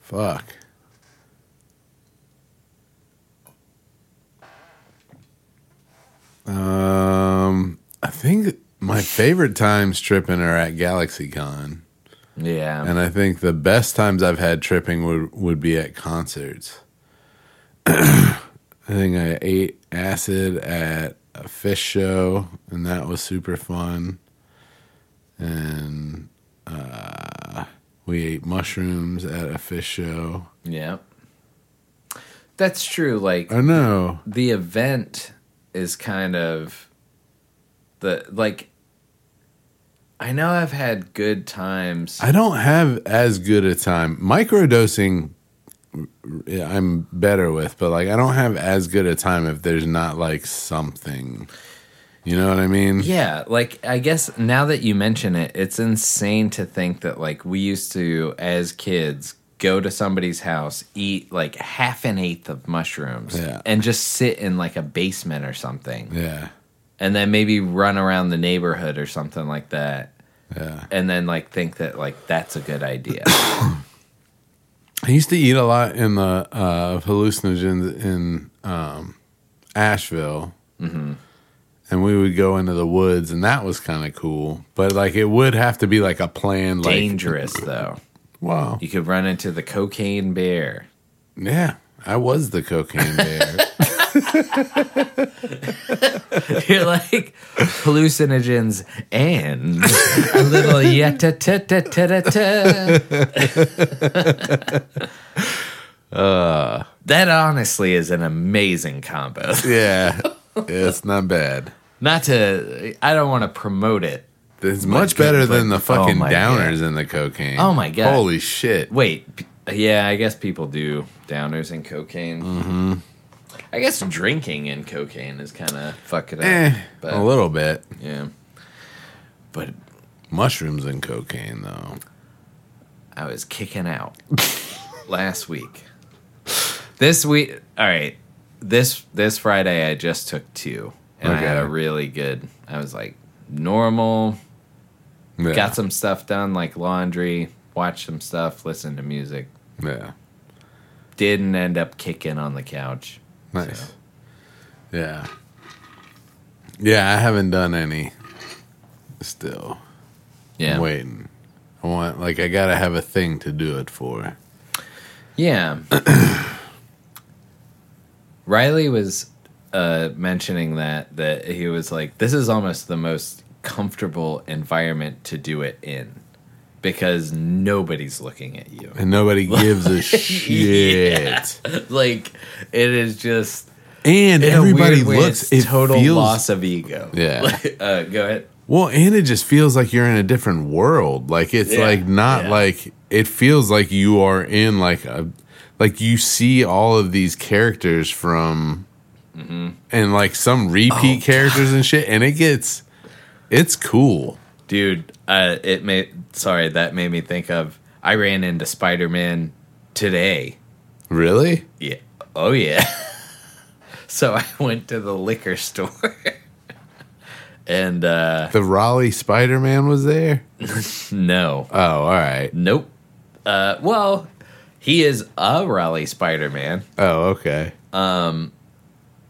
fuck. Um, I think my favorite times tripping are at GalaxyCon, Yeah. and I think the best times I've had tripping would would be at concerts. I think I ate acid at a Phish show, and that was super fun. And uh, we ate mushrooms at a Phish show. yeah. That's true. Like I know. the event is kind of the like I know I've had good times. I don't have as good a time. Microdosing, I'm better with, but like I don't have as good a time if there's not like something. You know what I mean? Yeah, like I guess now that you mention it, it's insane to think that like we used to as kids go to somebody's house, eat like half an eighth of mushrooms, Yeah. and just sit in like a basement or something, Yeah. and then maybe run around the neighborhood or something like that, Yeah. and then like think that like that's a good idea. I used to eat a lot in the uh, hallucinogens in um, Asheville. Mm-hmm. And we would go into the woods, and that was kind of cool. But like, it would have to be like a plan. Like, Dangerous though. Wow. You could run into the cocaine bear. Yeah, I was the cocaine bear. You're like hallucinogens and a little yata ta ta ta ta ta. Uh, that honestly is an amazing combo. yeah, it's not bad. Not to, I don't want to promote it. It's much God, better but- than the oh fucking my downers God. in the cocaine. Oh my God. Holy shit! Wait, p- yeah, I guess people do downers and cocaine. Mm-hmm. I guess drinking and cocaine is kind of fuck it up. Eh, but a little bit. yeah. But Mushrooms and cocaine, though. I was kicking out last week. This week, all right. This this Friday, I just took two, and I had a really good. I was like normal. Yeah. Got some stuff done, like laundry. Watched some stuff. Listened to music. Yeah. Didn't end up kicking on the couch. Nice. Yeah. Yeah, I haven't done any. Still, Yeah. I'm waiting. I want like I gotta have a thing to do it for. Yeah. Riley was uh, mentioning that that he was like, this is almost the most comfortable environment to do it in because nobody's looking at you. And nobody gives a shit. Yeah. Like it is just And in a everybody weird way, looks it's it total feels loss of ego. Yeah. Like, uh, go ahead. Well, and it just feels like you're in a different world. Like it's Yeah, like not yeah. like it feels like you are in like a like you see all of these characters from Mm-hmm. and like some repeat Oh, characters and shit and it gets it's cool. Dude uh it made sorry that made me think of i ran into spider-man today Really? yeah oh yeah so i went to the liquor store and uh The Raleigh Spider-Man was there? no Oh, all right. nope uh well he is a raleigh spider-man Oh, okay. Um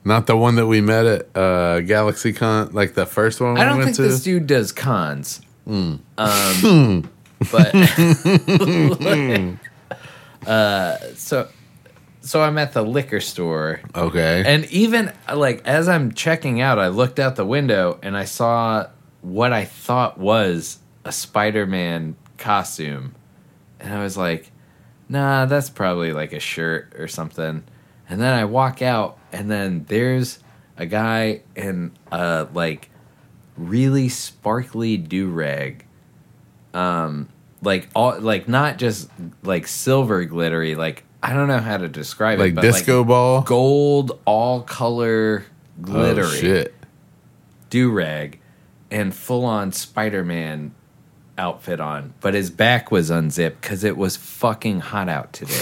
not the one that we met at uh GalaxyCon like the first one we i don't went think to? this dude does cons Hmm. um but uh so so i'm at the liquor store okay. And even like as I'm checking out, I looked out the window and I saw what I thought was a Spider-Man costume. And I was like, "Nah, that's probably like a shirt or something." And then I walk out and then there's a guy in a like really sparkly do-rag. Um like all like not just like silver glittery like I don't know how to describe like it but disco like ball? gold all color glittery Oh, shit. do rag and full on Spider Man outfit on, but his back was unzipped because it was fucking hot out today.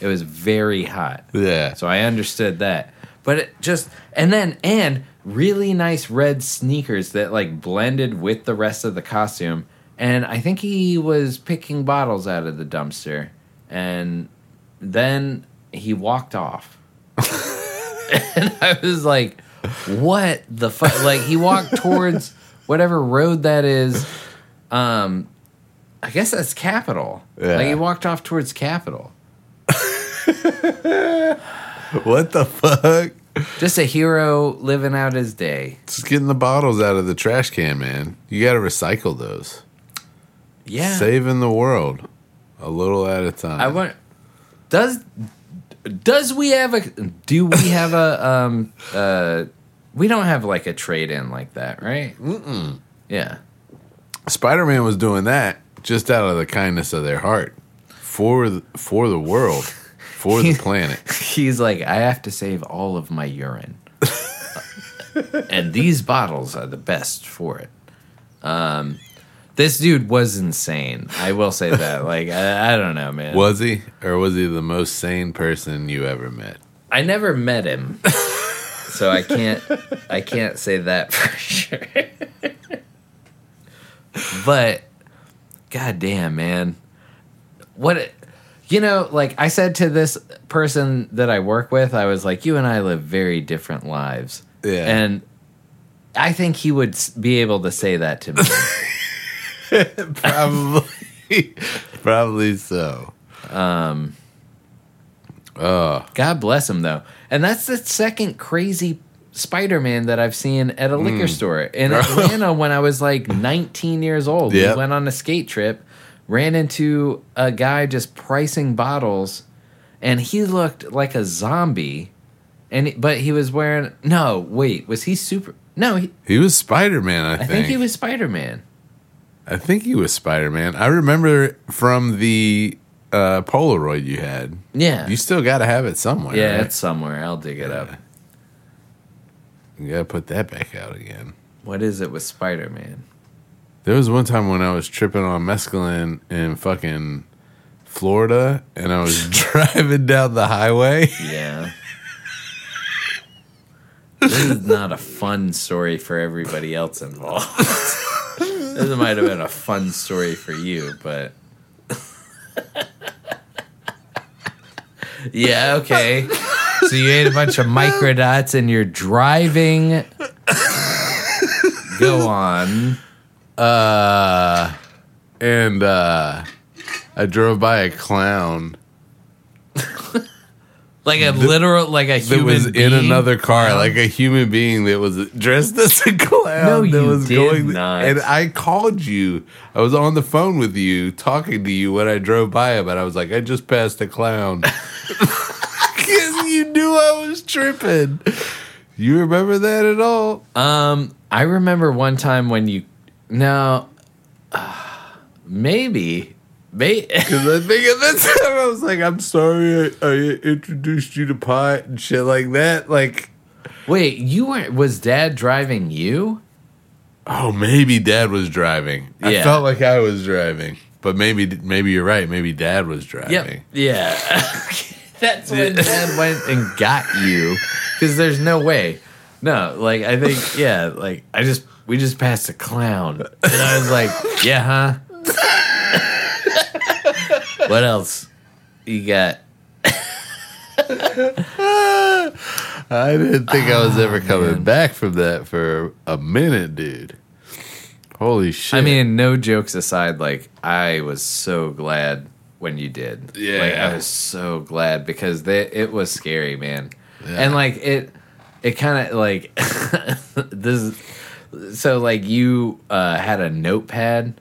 it was very hot. Yeah. So I understood that. But it just and then and really nice red sneakers that like blended with the rest of the costume. And I think he was picking bottles out of the dumpster, and then he walked off. and I was like, "What the fuck?" Like he walked towards whatever road that is. Um, I guess that's Capitol. Yeah. Like he walked off towards Capitol. What the fuck? Just a hero living out his day. Just getting the bottles out of the trash can, man. You got to recycle those. Yeah. Saving the world a little at a time. I want. Does does we have a do we have a um uh we don't have like a trade in like that right? Mm-mm. Yeah. Spider Man was doing that just out of the kindness of their heart for the, for the world, for the planet. He's like, I have to save all of my urine, and these bottles are the best for it. Um, this dude was insane. I will say that. Like, I, I don't know, man. Was he, or was he the most sane person you ever met? I never met him, so I can't. I can't say that for sure. But, goddamn, man, what? You know, like I said to this person that I work with, I was like, "You and I live very different lives." Yeah. and I think he would be able to say that to me. Probably, probably so. Um, Oh, God bless him though. And that's the second crazy Spider-Man that I've seen at a liquor Mm. store in Atlanta when I was like 19 years old. Yep. We went on a skate trip, ran into a guy just pricing bottles, and he looked like a zombie. And but he was wearing no wait was he super no he, he was Spider Man. I, I think. think he was Spider-Man. I think he was Spider Man. I remember from the uh, Polaroid you had. Yeah. You still got to have it somewhere. yeah, right? it's somewhere. I'll dig it up. You got to put that back out again. What is it with Spider-Man? There was one time when I was tripping on mescaline in fucking Florida, and I was driving down the highway. Yeah. this is not a fun story for everybody else involved. this might have been a fun story for you, but. yeah, okay. So you ate a bunch of microdots and you're driving. Go on. Uh, and uh, I drove by a clown Like a literal, like a that human was in another car, like a human being that was dressed as a clown. No, that you was did going, not. And I called you. I was on the phone with you, talking to you when I drove by and I was like, I just passed a clown. You knew I was tripping. You remember that at all? Um, I remember one time when you no, uh, maybe, maybe. Because I think at that time I was like, I'm sorry I, I introduced you to pot and shit like that. Like, Wait, you weren't? Was Dad driving you? oh, maybe dad was driving. I felt like I was driving. But maybe maybe you're right. Maybe dad was driving. Yep. Yeah. That's when Dad went and got you, because there's no way. No, like I think, yeah, like I just we just passed a clown, and I was like, yeah, huh? what else you got? I didn't think I was ah, ever coming back from that for a minute, dude. Holy shit. I mean, no jokes aside, like I was so glad when you did. Yeah. like I was so glad because they, it was scary, man. Yeah. And like it, it kind of like this. So like you uh, had a notepad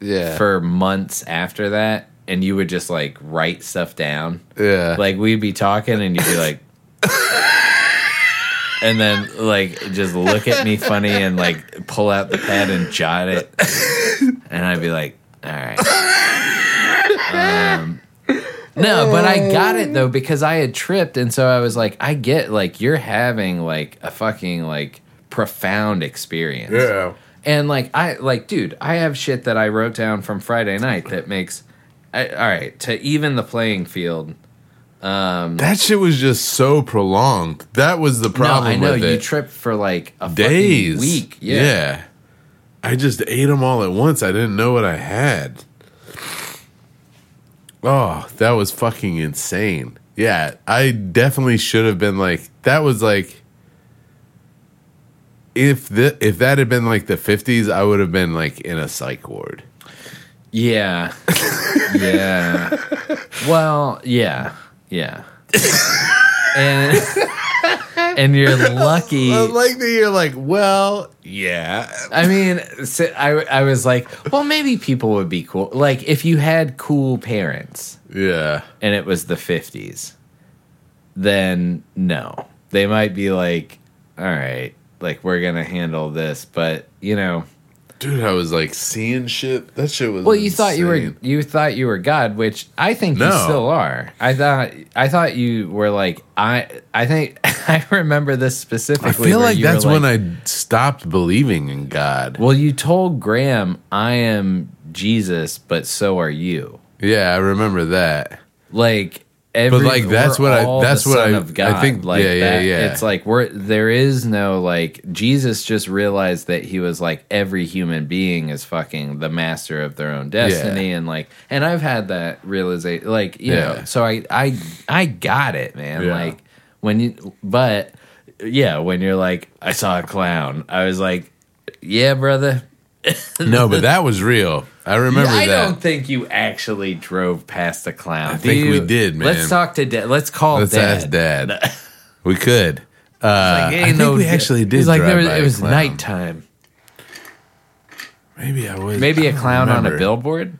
yeah. for months after that, and you would just like write stuff down. yeah. Like we'd be talking, and you'd be like. And then, like, just look at me funny and like pull out the pad and jot it, and I'd be like, "All right." Um, no, but I got it though because I had tripped, and so I was like, "I get like you're having like a fucking like profound experience." yeah. And like I like, dude, I have shit that I wrote down from Friday night that makes, I, all right, to even the playing field. Um, That shit was just so prolonged. That was the problem. no, I know you tripped for like a days, fucking week. Yeah. Yeah. I just ate them all at once. I didn't know what I had. Oh, that was fucking insane. Yeah, I definitely should have been like that. Was like if the if that had been like the fifties, I would have been like in a psych ward. Yeah. yeah. Well, yeah. Yeah. and and you're lucky. I like that you're like, well, yeah. I mean, so I I was like, well, maybe people would be cool. Like if you had cool parents Yeah. and it was the 50s, then no. They might be like, all right, like we're going to handle this, but you know, Dude, I was like seeing shit. That shit was well, you thought you were you thought you were God, which I think you still are. I thought I thought you were like I I think I remember this specifically. I feel like that's when I stopped believing in God. Well, you told Graham, "I am Jesus, but so are you." Yeah, I remember that. Like every, But, like, that's what I- that's what I- I think- Like yeah, yeah, that- yeah. It's like we're there is no like Jesus just realized that he was like every human being is fucking the master of their own destiny, and like, and I've had that realization, like you know, so I I I got it, man. Yeah. Like when you, but yeah, when you're like, I saw a clown, I was like, yeah, brother. No, but that was real. I remember that. I that. don't think you actually drove past the clown. I Do think we did, man. Let's talk to dad. Let's call dad. Let's dad. ask dad. we could. Uh, Like, I ain't think no we actually did. It was like drive there was, by it was nighttime. Maybe I was. Maybe I a don't clown on a billboard.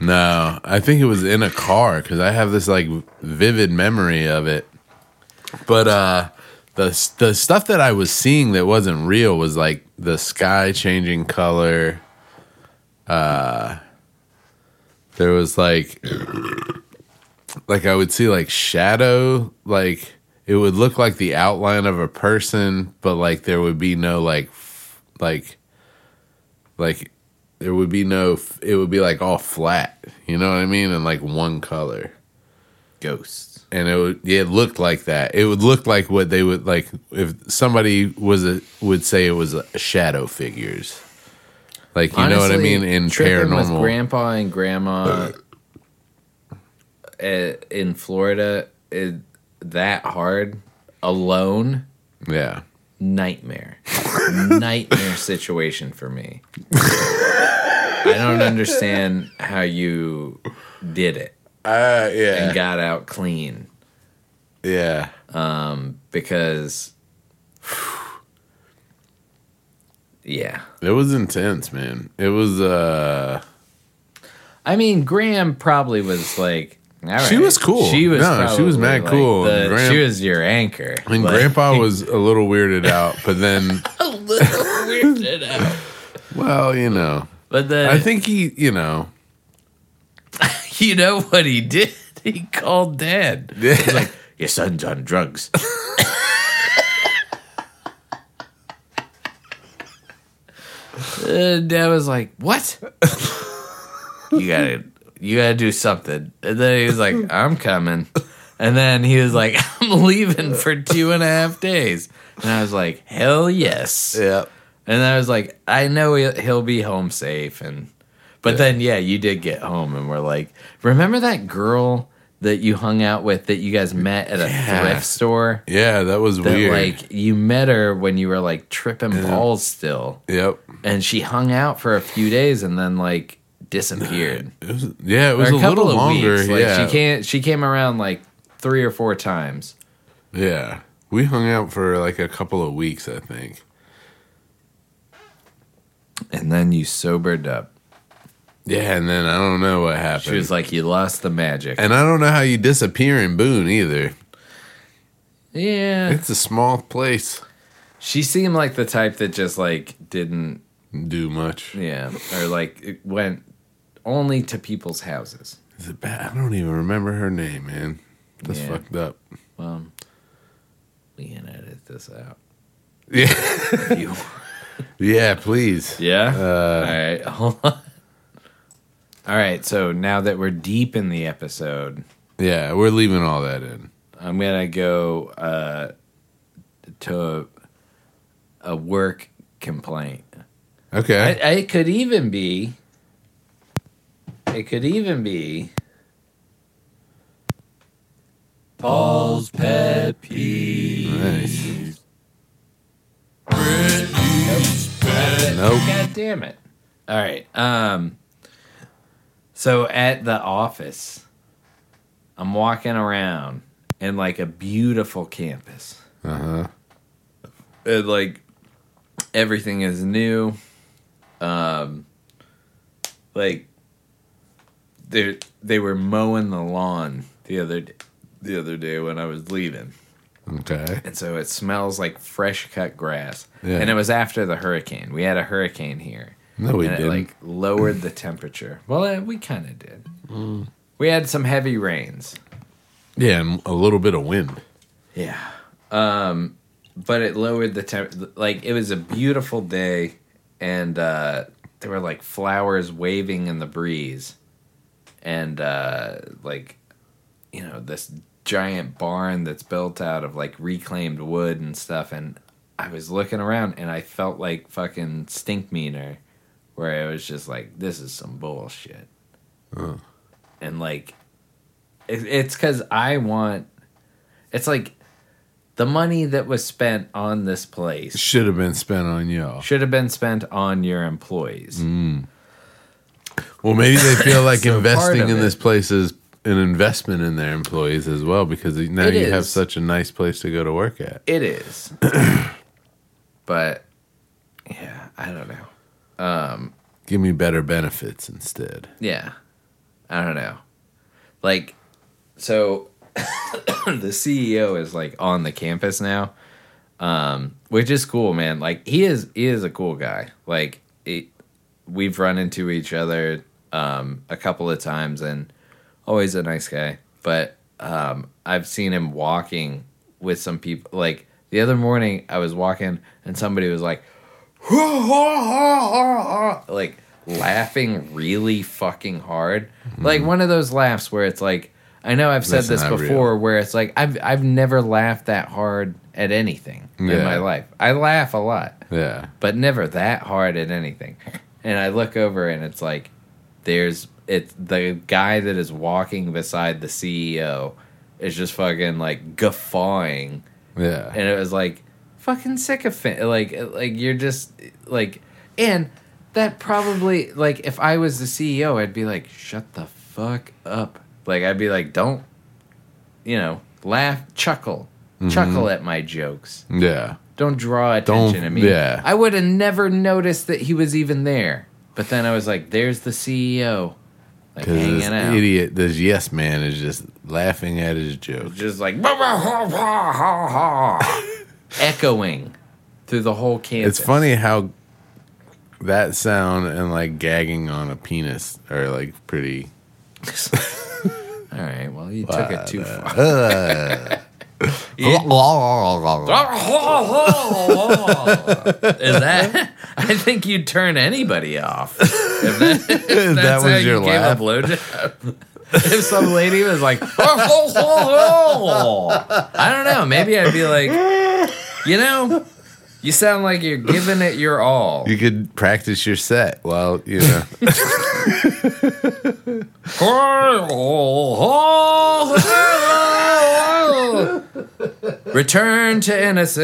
No, I think it was in a car because I have this like vivid memory of it. But uh the the stuff that I was seeing that wasn't real was like the sky changing color. Uh there was like like I would see like shadow like it would look like the outline of a person but like there would be no like f- like like there would be no f- it would be like all flat you know what i mean and like one color. Ghosts. and it would yeah, it looked like that. It would look like what they would like if somebody was a would say it was a shadow figures like you know what i mean in paranormal grandpa and grandma uh, in Florida is that hard alone. yeah Nightmare, nightmare situation for me. I don't understand how you did it uh yeah and got out clean. yeah um, because yeah, it was intense man it was uh I mean Graham probably was like all She was cool. She was No, she was mad like, cool. the- Graham- she was your anchor. I mean, Like, grandpa was a little weirded out but then a little weirded out, well you know but then i think he you know you know what he did. He called dad. Yeah. He's like, your son's on drugs. And dad was like, "What? you gotta, you gotta do something." And then he was like, "I'm coming." And then he was like, "I'm leaving for two and a half days." And I was like, "Hell yes!" yeah And I was like, "I know he'll, he'll be home safe." And but then, yeah, you did get home, and we're like, "Remember that girl that you hung out with that you guys met at a Yeah. thrift store?" yeah that was That weird like you met her when you were like tripping balls still yep and she hung out for a few days and then like disappeared. It was, yeah, it was Or a, little longer. weeks. Like yeah, she came she came around like three or four times. yeah. We hung out for like a couple of weeks, I think. And then you sobered up. Yeah, and then I don't know what happened. She was like, You lost the magic. and I don't know how you disappear in Boone either. yeah. It's a small place. She seemed like the type that just like didn't Do much. yeah. Or like it went only to people's houses. Is it bad? I don't even remember her name, man. That's Yeah. fucked up. Well we can edit this out. Yeah, yeah. Please. Yeah. Uh, All right. Hold on. All right. So now that we're deep in the episode, Yeah, we're leaving all that in. I'm gonna go uh, to a, work complaint. Okay. I, it could even be. It could even be. Paul's pet peeve. nice. Nope. God damn it! All right. Um. So at the office, I'm walking around in like a beautiful campus. Uh huh. and like everything is new um like they they were mowing the lawn the other d- the other day when I was leaving Okay. and so it smells like fresh cut grass Yeah. and it was after the hurricane we had a hurricane here No, we and didn't. like lowered the temperature well uh, we kind of did Mm. we had some heavy rains Yeah, and a little bit of wind. Yeah. Um, but it lowered the temp. Like it was a beautiful day, and uh, there were like flowers waving in the breeze, and uh, like you know this giant barn that's built out of like reclaimed wood and stuff. And I was looking around, and I felt like fucking Stinkmeaner, where I was just like, "This is some bullshit," Oh. and like it, it's because I want. It's like the money that was spent on this place Should have been spent on y'all. should have been spent on your employees. Mm. Well, maybe they feel like So investing in it- this place is an investment in their employees as well because now It you have such a nice place to go to work at. It is, but yeah, I don't know. Um, Give me better benefits instead. yeah, I don't know. Like, so the CEO is like on the campus now, um, which is cool, man. Like he is he is a cool guy. Like it, we've run into each other um, a couple of times, and always a nice guy. But um, I've seen him walking with some people. Like the other morning, I was walking, and somebody was like, like laughing really fucking hard. Like one of those laughs where it's like, I know I've said Mm-hmm. That's this before, where it's like I've I've never laughed that hard at anything in my life. I laugh a lot Yeah. but never that hard at anything. And I look over and it's like there's it's the guy that is walking beside the CEO is just fucking like guffawing. Yeah. And it was like fucking sycophant. Like like you're just like and that probably like if I was the CEO I'd be like shut the fuck up. Like I'd be like don't you know, laugh, chuckle. Mm-hmm. Chuckle at my jokes. Yeah. Don't draw attention Don't- to me. yeah. I would have never noticed that he was even there. But then I was like, there's the CEO. Like hanging this out. idiot, this yes man, is just laughing at his jokes. Just like echoing through the whole campus. It's funny how that sound and like gagging on a penis are like pretty. All right, well, you took it too far. Is that? I think you'd turn anybody off. If, that, if That was your you laugh? If some lady was like, oh, I don't know. Maybe I'd be like, you know, you sound like you're giving it your all. You could practice your set while you know. Return to innocence.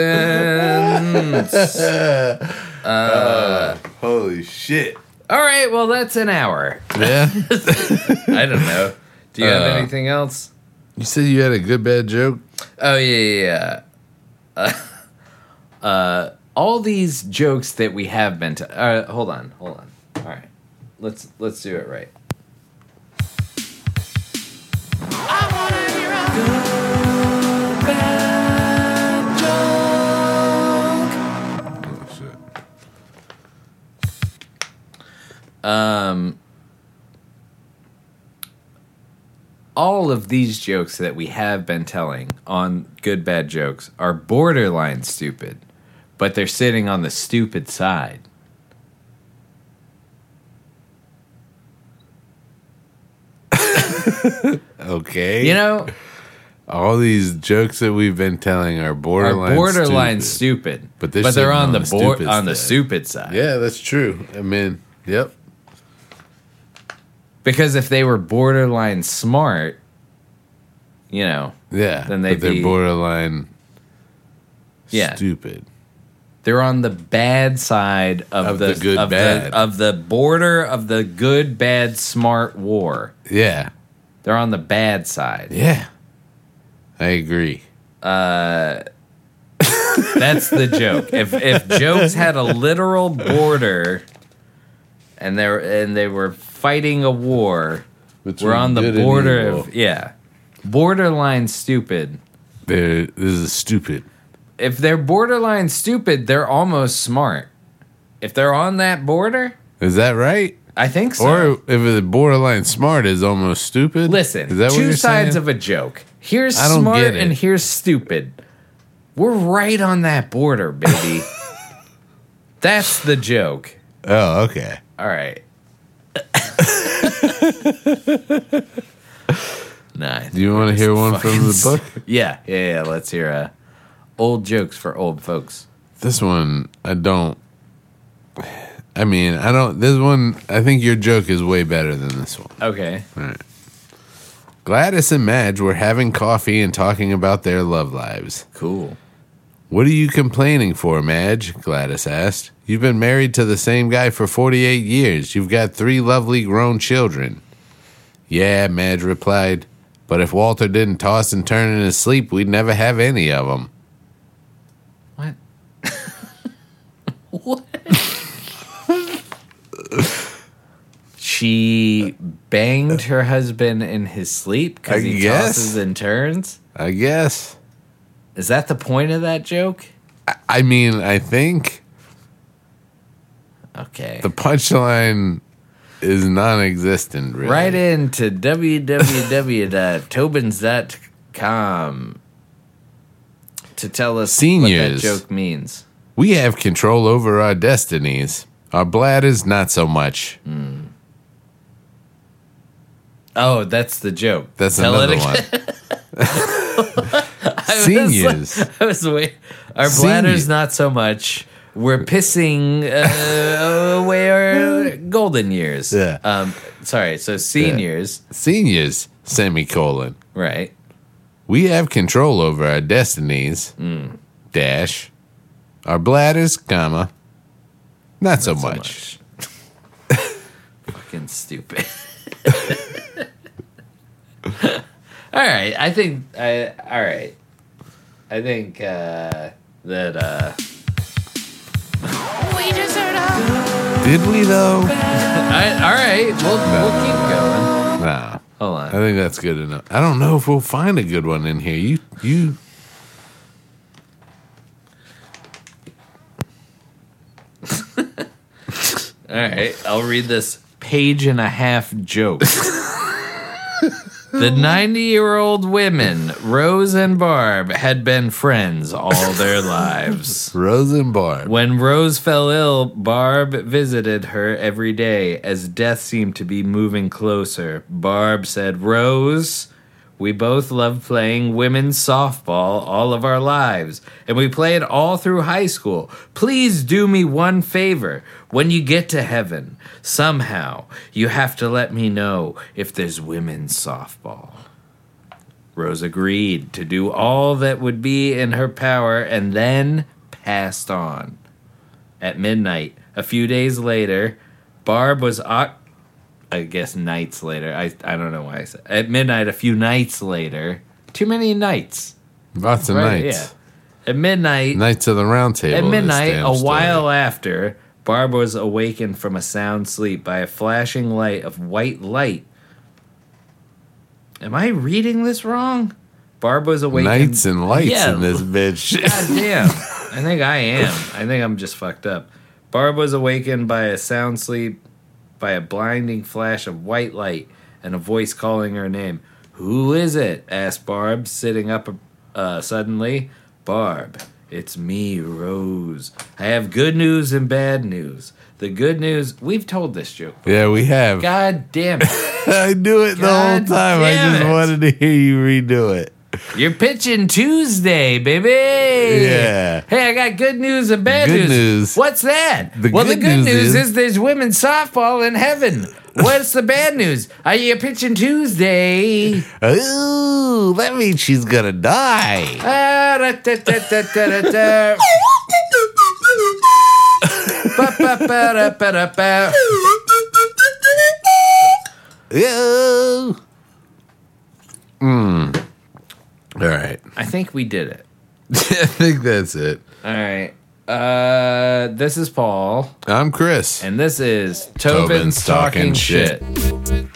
Uh, Holy shit! all right, well, that's an hour. Yeah, I don't know. Do you have Uh, anything else? you said you had a good bad joke. Oh yeah, yeah. yeah. Uh, uh, all these jokes that we have been to. Uh, hold on, hold on. All right, let's let's do it right. Oh shit! Um, all of these jokes that we have been telling on Good Bad Jokes are borderline stupid, but they're sitting on the stupid side. okay. You know, all these jokes that we've been telling are are borderline borderline stupid. stupid, But they're but they're on, on the the board stupid on the side. stupid side. Yeah, that's true. I mean, yep. Because if they were borderline smart, you know, Yeah. Then they'd but they're be- borderline Yeah. stupid. They're on the bad side of, Of the, good of bad. the of the border of the good bad smart war. Yeah. They're on the bad side. Yeah. I agree. Uh, that's the joke. If if jokes had a literal border and they and they were fighting a war, we're on the border of yeah. Borderline stupid. They're, this is stupid. If they're borderline stupid, they're almost smart. If they're on that border, Is that right? I think so. Or if it's borderline smart is almost stupid. Listen, is that two sides saying? of a joke. Here's smart and here's stupid. We're right on that border, baby. That's the joke. Oh, okay. All right. nice. Do you want to hear one from the book? Yeah, yeah, yeah. Let's hear uh, old jokes for old folks. This one, I don't. I mean, I don't. This one, I think your joke is way better than this one. Okay. All right. Gladys and Madge were having coffee and talking about their love lives. Cool. What are you complaining for, Madge? Gladys asked. You've been married to the same guy for 48 years. You've got three lovely grown children. Yeah, Madge replied. But if Walter didn't toss and turn in his sleep, we'd never have any of them. What? what? She banged her husband in his sleep because he guess. tosses and turns. I guess. Is that the point of that joke? I mean, I think Okay. the punchline is non existent, really. Right into www.tobins.com to tell us Seniors. what that joke means. We have control over our destinies. Our bladders, not so much. Oh, that's the joke. That's Tell another one. I was Seniors. I was wait. Our bladder's Senior- not so much. We're pissing uh, away our golden years. Yeah. Um. Sorry. So seniors. Seniors, semicolon. Right. We have control over our destinies. Dash. Our bladders, comma. Not, so, so much. Fucking stupid. all right. I think. I. All right. I think uh, that. Uh, We deserve a Did we though? I, all right. We'll we'll keep going. Nah. Hold on. I think that's good enough. I don't know if we'll find a good one in here. You you All right, I'll read this page and a half joke. the 90 year old women, Rose and Barb, had been friends all their lives. Rose and Barb. When Rose fell ill, Barb visited her every day as death seemed to be moving closer. Barb said, Rose, we both loved playing women's softball all of our lives, and we played all through high school. Please do me one favor. When you get to heaven, somehow you have to let me know if there's women's softball. Rose agreed to do all that would be in her power and then passed on. At midnight, a few days later, Barb was. I guess nights later. I, I don't know why I said. At midnight, a few nights later. Too many nights. Lots of Right, nights. At midnight, Nights of the round table. at midnight, a story. while after, Barb was awakened from a sound sleep by a flashing light of white light. Am I reading this wrong? Barb was awakened. Nights and lights Yeah, in this bitch. God damn. I think I am. I think I'm just fucked up. Barb was awakened by a sound sleep, by a blinding flash of white light, and a voice calling her name. Who is it? asked Barb, sitting up uh, suddenly. Barb, It's me, Rose. I have good news and bad news. The good news, we've told this joke. Yeah, we have. God damn it. I knew it the whole time. I just it. wanted to hear you redo it. You're pitching Tuesday, baby. Yeah. Hey, I got good news and bad Good news. news. What's that? The well, good the good news news, is- is, there's women's softball in heaven. What's the bad news? Are you pitching Tuesday? Ooh, that means she's gonna die. Ah, da, da, da, da, da, da, da. Ba, ba, ba, da, ba, da, ba. Ooh. All right. I think we did it. I think that's it. All right. Uh, this is Paul, I'm Chris. and this is Tobin's Tobin's Talking Talking Shit. Shit.